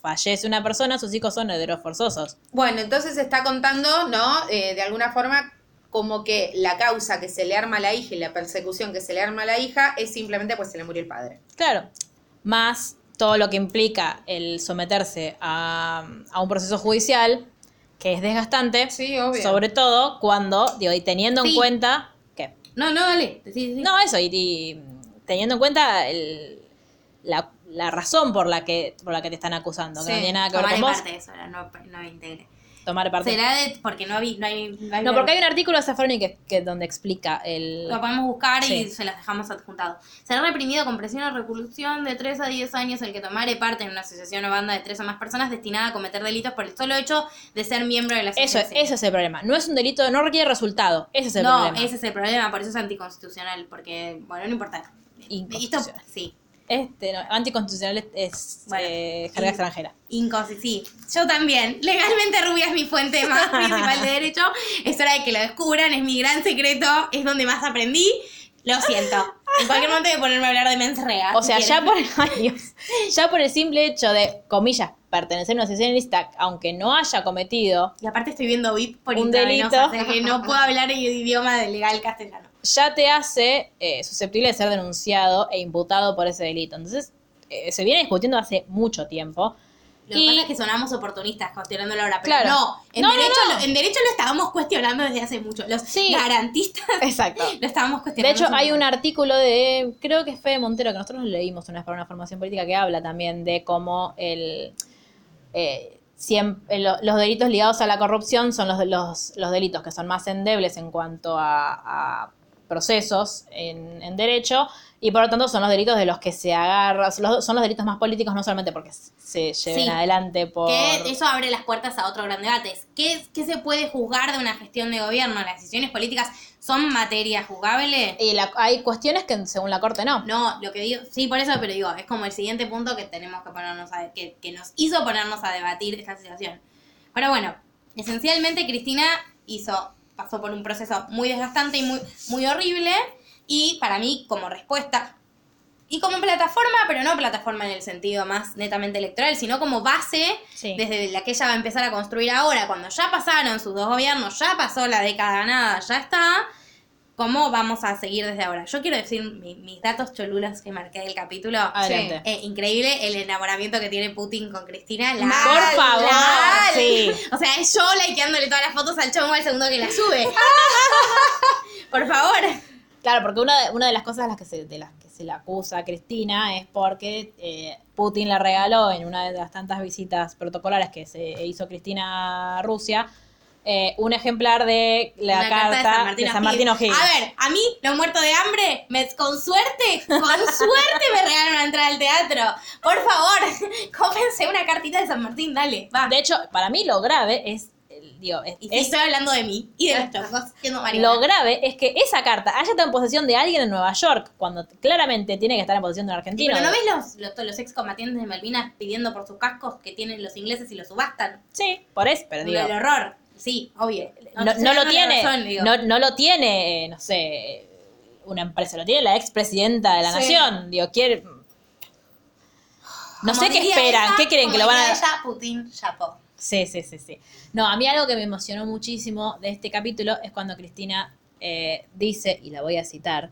fallece una persona, sus hijos son herederos forzosos. Bueno, entonces está contando, ¿no? Eh, de alguna forma, como que la causa que se le arma a la hija y la persecución que se le arma a la hija es simplemente pues se le murió el padre. Claro, más todo lo que implica el someterse a, a un proceso judicial, que es desgastante, Sí, obvio. sobre todo cuando, digo, y teniendo en cuenta que No, no, dale. Sí. No, eso, y, y teniendo en cuenta el- la, la razón por la que por la que te están acusando, que no tiene nada que ver Tomaré con vos, parte de eso, ahora, no, no integre. Tomar parte. Será de, porque no, hay- no hay. No, hay No, porque hay un artículo de Zaffaroni que, que donde explica el... Lo podemos buscar Sí. y se los dejamos adjuntados. Será reprimido con presión o reclusión de 3 a 10 años el que tomare parte en una asociación o banda de 3 o más personas destinada a cometer delitos por el solo hecho de ser miembro de la Eso, asociación. eso es el problema. No es un delito, no requiere resultado. Ese es el no, problema. ese es el problema, por eso es anticonstitucional, porque, bueno, no importa. Esto, sí, Este, no, anticonstitucional es, Bueno, eh, jerga y- extranjera. Inconsi- sí, yo también. Legalmente Rubia es mi fuente más principal de derecho. Es hora de que lo descubran, es mi gran secreto, es donde más aprendí. Lo siento. En cualquier momento voy a ponerme a hablar de mensrea. O sea, si ya por, ay, ya por el simple hecho de, comillas, pertenecer a una asociación ilícita, aunque no haya cometido, Y aparte estoy viendo VIP por Un delito. o sea que no puedo hablar el idioma de legal castellano. Ya te hace eh, susceptible de ser denunciado e imputado por ese delito. Entonces, eh, se viene discutiendo hace mucho tiempo. Lo Y- que pasa es que sonamos oportunistas cuestionando la hora, pero Claro. no, en, No, derecho, no. Lo, en derecho lo estábamos cuestionando desde hace mucho. Los Sí. garantistas Exacto. lo estábamos De cuestionando. hecho, hace hay un artículo de, creo que es Fede Montero, que nosotros lo leímos una vez para una formación política, que habla también de cómo el, eh, eh, lo- los delitos ligados a la corrupción son los, los, los delitos que son más endebles en cuanto a, a procesos en, en derecho y por lo tanto son los delitos de los que se agarra, son los, son los delitos más políticos no solamente porque se lleven Sí. adelante por... Que eso abre las puertas a otro gran debate. ¿Qué, ¿Qué se puede juzgar de una gestión de gobierno? ¿Las decisiones políticas son materia juzgable? Y la- hay cuestiones que según la Corte no. No, lo que digo, sí, por eso, pero digo, es como el siguiente punto que tenemos que ponernos a, que, que nos hizo ponernos a debatir esta situación. Pero bueno, esencialmente Cristina hizo, pasó por un proceso muy desgastante y muy, muy horrible, y para mí, como respuesta, y como plataforma, pero no plataforma en el sentido más netamente electoral, sino como base Sí. desde la que ella va a empezar a construir ahora, cuando ya pasaron sus dos gobiernos, ya pasó la década ganada, ya está, ¿cómo vamos a seguir desde ahora? Yo quiero decir mi- mis datos cholulos que marqué del capítulo. Adelante. Eh, increíble el enamoramiento que tiene Putin con Cristina. La, Por favor, sí. O sea, es yo likeándole todas las fotos al chongo al segundo que la sube. Por favor. Claro, porque una de, una de las cosas de las que se, de las que se le acusa a Cristina es porque eh, Putin le regaló en una de las tantas visitas protocolares que se hizo Cristina a Rusia eh, un ejemplar de la Una carta, de San Martín, de San Martín O'Higgins. A ver, a mí, los muertos de hambre, me, con suerte, con suerte me regalan una entrada al teatro. Por favor, cómense una cartita de San Martín, dale, va. De hecho, para mí lo grave es, digo, es, y sí, es- estoy hablando de mí y de los marihuana. lo grave es que esa carta haya estado en posesión de alguien en Nueva York, cuando claramente tiene que estar en posesión de un Sí, argentino. pero ¿no ves los, los, los excombatientes de Malvinas pidiendo por sus cascos que tienen los ingleses y los subastan? Sí, por eso, pero digo, el horror. Sí, obvio. no, lo tiene, razón, no, no lo tiene, eh, no sé, una empresa, lo tiene la expresidenta de la Sí. nación. Digo, quiere. No Como sé qué esperan, ella, ¿qué creen que lo van a. ella, Putin, chapó. Sí, sí, sí, sí. No, a mí algo que me emocionó muchísimo de este capítulo es cuando Cristina eh, dice, y la voy a citar,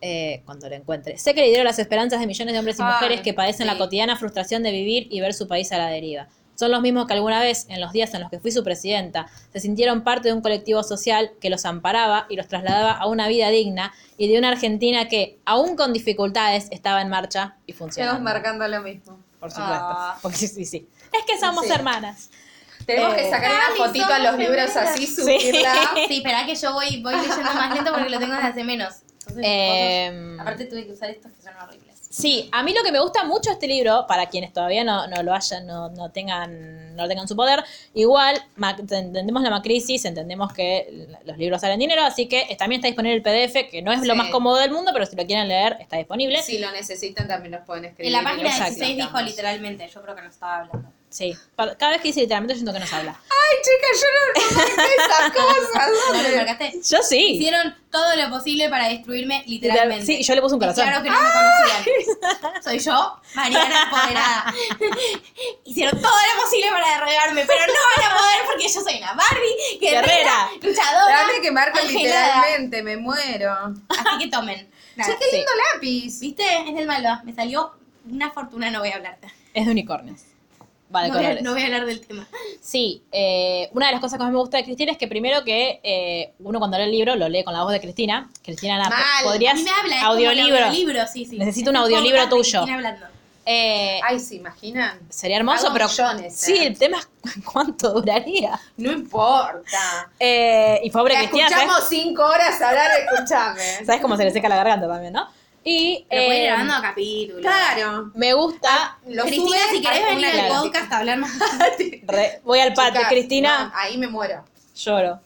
eh, cuando la encuentre, sé que le dieron las esperanzas de millones de hombres y mujeres que padecen la cotidiana frustración de vivir y ver su país a la deriva. Son los mismos que alguna vez, en los días en los que fui su presidenta, se sintieron parte de un colectivo social que los amparaba y los trasladaba a una vida digna y de una Argentina que, aún con dificultades, estaba en marcha y Estamos funcionando. marcando lo mismo. Por supuesto. Ah. Porque sí, sí, sí. Es que somos Sí. hermanas. Tenemos Eh, que sacar una fotito a los libros gemelas. así, subirla. Sí, espera que yo voy, voy leyendo más lento porque lo tengo desde hace menos. Entonces, fotos- aparte tuve que usar estos que son horribles. Sí, a mí lo que me gusta mucho este libro, para quienes todavía no, no lo hayan, no, no tengan, no lo tengan en su poder, igual ma- entendemos la macrisis, entendemos que los libros salen dinero, así que también está disponible el PDF, que no es lo más cómodo del mundo, pero si lo quieren leer, está disponible. Si lo necesitan también los pueden escribir. En la página los 16 dijo literalmente, yo creo que no estaba hablando. Sí, cada vez que dice literalmente yo siento que nos habla. Ay, chicas, yo no remarqué esas cosas. ¿No lo marcaste? Yo sí. Hicieron todo lo posible para destruirme literalmente. Sí, yo le puse un corazón. Claro que no me conocían. Soy yo, Mariana Empoderada. Hicieron todo lo posible para derribarme, pero no van a poder porque yo soy una Barbie, guerrera, Guerrera. luchadora. Dame que marco literalmente, me muero. Así que tomen. Nada. Che, qué lindo lápiz. ¿Viste? Es del Malva. Me salió una fortuna, no voy a hablarte. Es de unicornios. Va de No voy, a, colores. no voy a hablar del tema. Sí, eh, una de las cosas que más me gusta de Cristina es que primero que eh, uno cuando lee el libro lo lee con la voz de Cristina. Cristina, Mal. A podrías mí me habla, es como un audiolibro. audiolibro, sí, sí. Necesito un audiolibro tuyo. Cristina hablando. Eh, Ay, ¿se imaginan? sería hermoso, hago pero millones, sí, ¿eh? el tema es cuánto duraría. No importa. Eh, y pobre La Cristina, escuchamos ¿sabes? cinco horas hablar, escuchame. ¿sabes cómo se le seca la garganta también, no? Y Pero puede ir eh, grabando capítulos. Claro. me gusta, Lo Cristina, sube si querés a venir al claro. podcast a hablarnos. re- voy al patio, Chicas, Cristina, no, ahí me muero. lloro.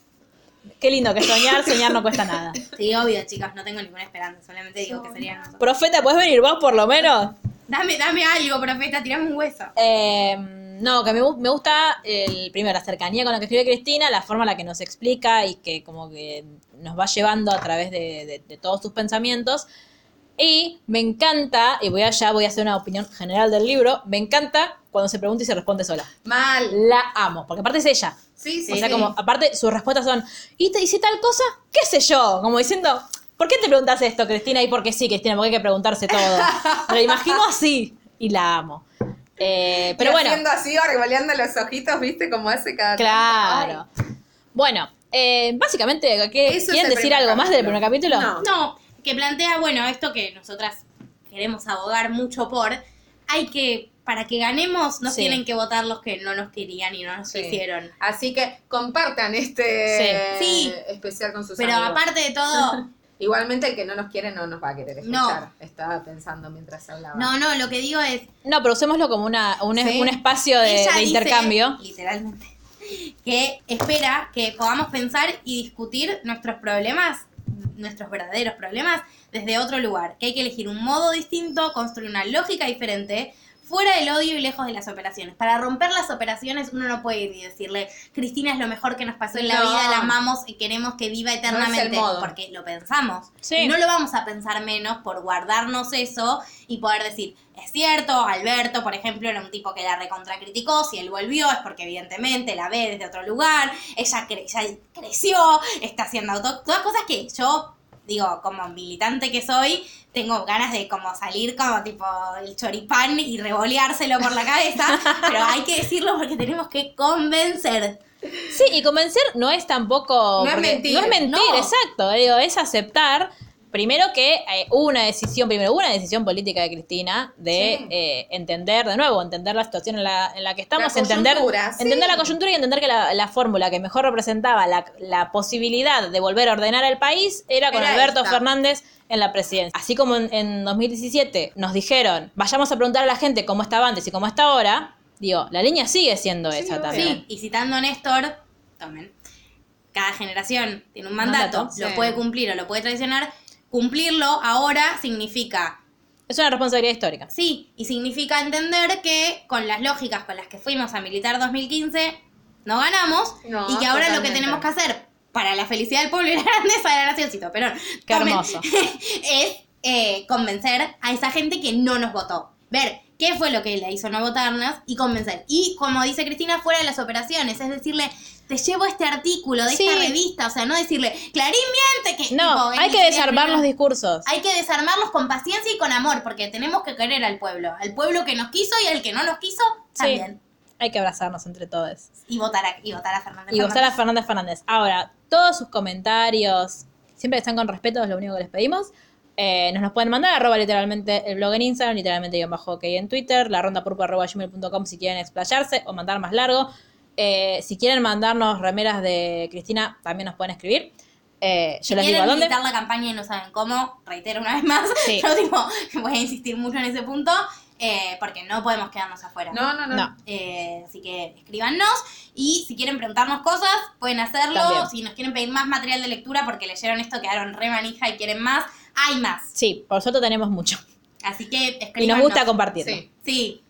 Qué lindo que soñar, soñar no cuesta nada. Sí, obvio, chicas, no tengo ninguna esperanza. Solamente digo que sería nosotros. Profeta, ¿puedes venir vos por lo menos? Dame, dame algo, profeta, tirame un hueso. Eh, no, que me, me gusta el, primero la cercanía con la que escribe Cristina, la forma en la que nos explica y que como que nos va llevando a través de, de- de todos sus pensamientos. Y me encanta, y voy allá, voy a hacer una opinión general del libro, me encanta cuando se pregunta y se responde sola. Mal. La amo, porque aparte es ella. Sí, sí, o sea, sí. como, aparte sus respuestas son, ¿y te hice tal cosa? ¿Qué sé yo? Como diciendo, ¿por qué te preguntas esto, Cristina? Y porque sí, Cristina, porque hay que preguntarse todo. Me lo imagino así y la amo. Eh, pero Y bueno, Haciendo así, argoleando los ojitos, ¿viste? Como hace cada claro. Bueno, eh, básicamente, ¿qué, Eso es ¿quieren decir algo más del primer capítulo? No. No, que plantea, bueno, esto que nosotras queremos abogar mucho por, hay que, para que ganemos, no Sí. tienen que votar los que no nos querían y no nos Sí. quisieron. Así que compartan este Sí. Especial con sus Pero amigos. aparte de todo, Igualmente el que no nos quiere no nos va a querer No. escuchar. Estaba pensando mientras hablaba. no, no, lo que digo es, No, pero usémoslo como una, un, Sí. un espacio de, ella de dice, intercambio. literalmente, que espera que podamos pensar y discutir nuestros problemas, nuestros verdaderos problemas, desde otro lugar. Que hay que elegir un modo distinto, construir una lógica diferente, fuera del odio y lejos de las operaciones. Para romper las operaciones uno no puede y decirle, Cristina es lo mejor que nos pasó en la No. vida, la amamos y queremos que viva eternamente, modo. porque lo pensamos. Sí. No lo vamos a pensar menos por guardarnos eso y poder decir, es cierto, Alberto, por ejemplo, era un tipo que la recontracriticó, si él volvió es porque evidentemente la ve desde otro lugar, ella, cre- ya creció, está haciendo auto, todas cosas que yo, digo, como militante que soy, tengo ganas de como salir como tipo el choripán y revoleárselo por la cabeza, pero hay que decirlo porque tenemos que convencer. Sí, y convencer no es tampoco. No es mentir, No es mentir, no. exacto. Digo, es aceptar. Primero que eh, hubo una decisión, primero hubo una decisión política de Cristina de Sí. eh, entender, de nuevo, entender la situación en la, en la que estamos, La entender, sí. entender la coyuntura y entender que la, la fórmula que mejor representaba la, la posibilidad de volver a ordenar el país era con Era Alberto esta. Fernández en la presidencia. Así como en, en 2017 nos dijeron, vayamos a preguntar a la gente cómo estaba antes y cómo está ahora, digo, la línea sigue siendo esa también. Sí, y citando a Néstor, tomen. Cada generación tiene un mandato, Mandato, lo sí. puede cumplir o lo puede traicionar. Cumplirlo ahora significa, Es una responsabilidad histórica. sí, y significa entender que con las lógicas con las que fuimos a militar 2015, no ganamos, No, y que ahora lo que tenemos que hacer para la felicidad del pueblo y la grandeza de la nación, cito, pero Qué hermoso. es eh, convencer a esa gente que no nos votó. Ver qué fue lo que la hizo no votarnos y convencer. Y como dice Cristina, fuera de las operaciones, es decirle, te llevo este artículo de Sí. esta revista, o sea, no decirle, Clarín miente que... No, tipo, hay que desarmar los discursos. Hay que desarmarlos con paciencia y con amor, porque tenemos que querer al pueblo. Al pueblo que nos quiso y al que no nos quiso, Sí. también. Hay que abrazarnos entre todos. Y votar a, y votar a Fernández. Y gustar a Fernández. Fernández. Ahora, todos sus comentarios, siempre están con respeto, es lo único que les pedimos. Eh, nos los pueden mandar, arroba literalmente el blog en Instagram, literalmente guion bajo ok en Twitter, la ronda arroba gmail.com si quieren explayarse o mandar más largo. Eh, si quieren mandarnos remeras de Cristina, también nos pueden escribir. Eh, yo Si les digo quieren a dónde. visitar la campaña y no saben cómo, reitero una vez más, Sí. yo tipo, voy a insistir mucho en ese punto, eh, porque no podemos quedarnos afuera. No, no, no. No. Eh, así que escríbanos y si quieren preguntarnos cosas, pueden hacerlo. También. Si nos quieren pedir más material de lectura porque leyeron esto, quedaron re manija y quieren más, hay más. Sí, por suerte tenemos mucho. Así que Y escríbanos. nos gusta compartirlo. Sí. Sí,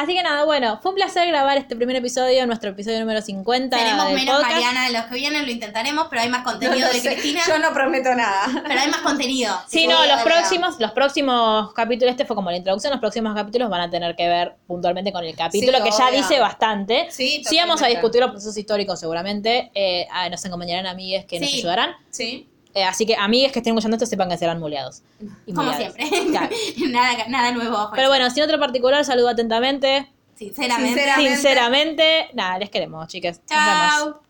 Así que nada, bueno, fue un placer grabar este primer episodio, nuestro episodio número 50 seremos del menos podcast. Mariana de los que vienen, lo intentaremos, pero hay más contenido de sé. Cristina. Yo no prometo nada. Pero hay más contenido. Sí, no, los próximos, los próximos capítulos, este fue como la introducción, los próximos capítulos van a tener que ver puntualmente con el capítulo, Sí, que ya dice bastante. Sí, Sí, vamos a discutir los procesos históricos seguramente. Eh, ah, nos acompañarán amigues que nos ayudarán. Sí. Eh, así que amigues que estén escuchando esto sepan que serán muleados. Y Como siempre. Claro. nada, nada nuevo. Pero bueno, sin otro particular, saludo atentamente. Sinceramente. Sinceramente. Sinceramente, nada, les queremos, chicas. Nos vemos. Chao.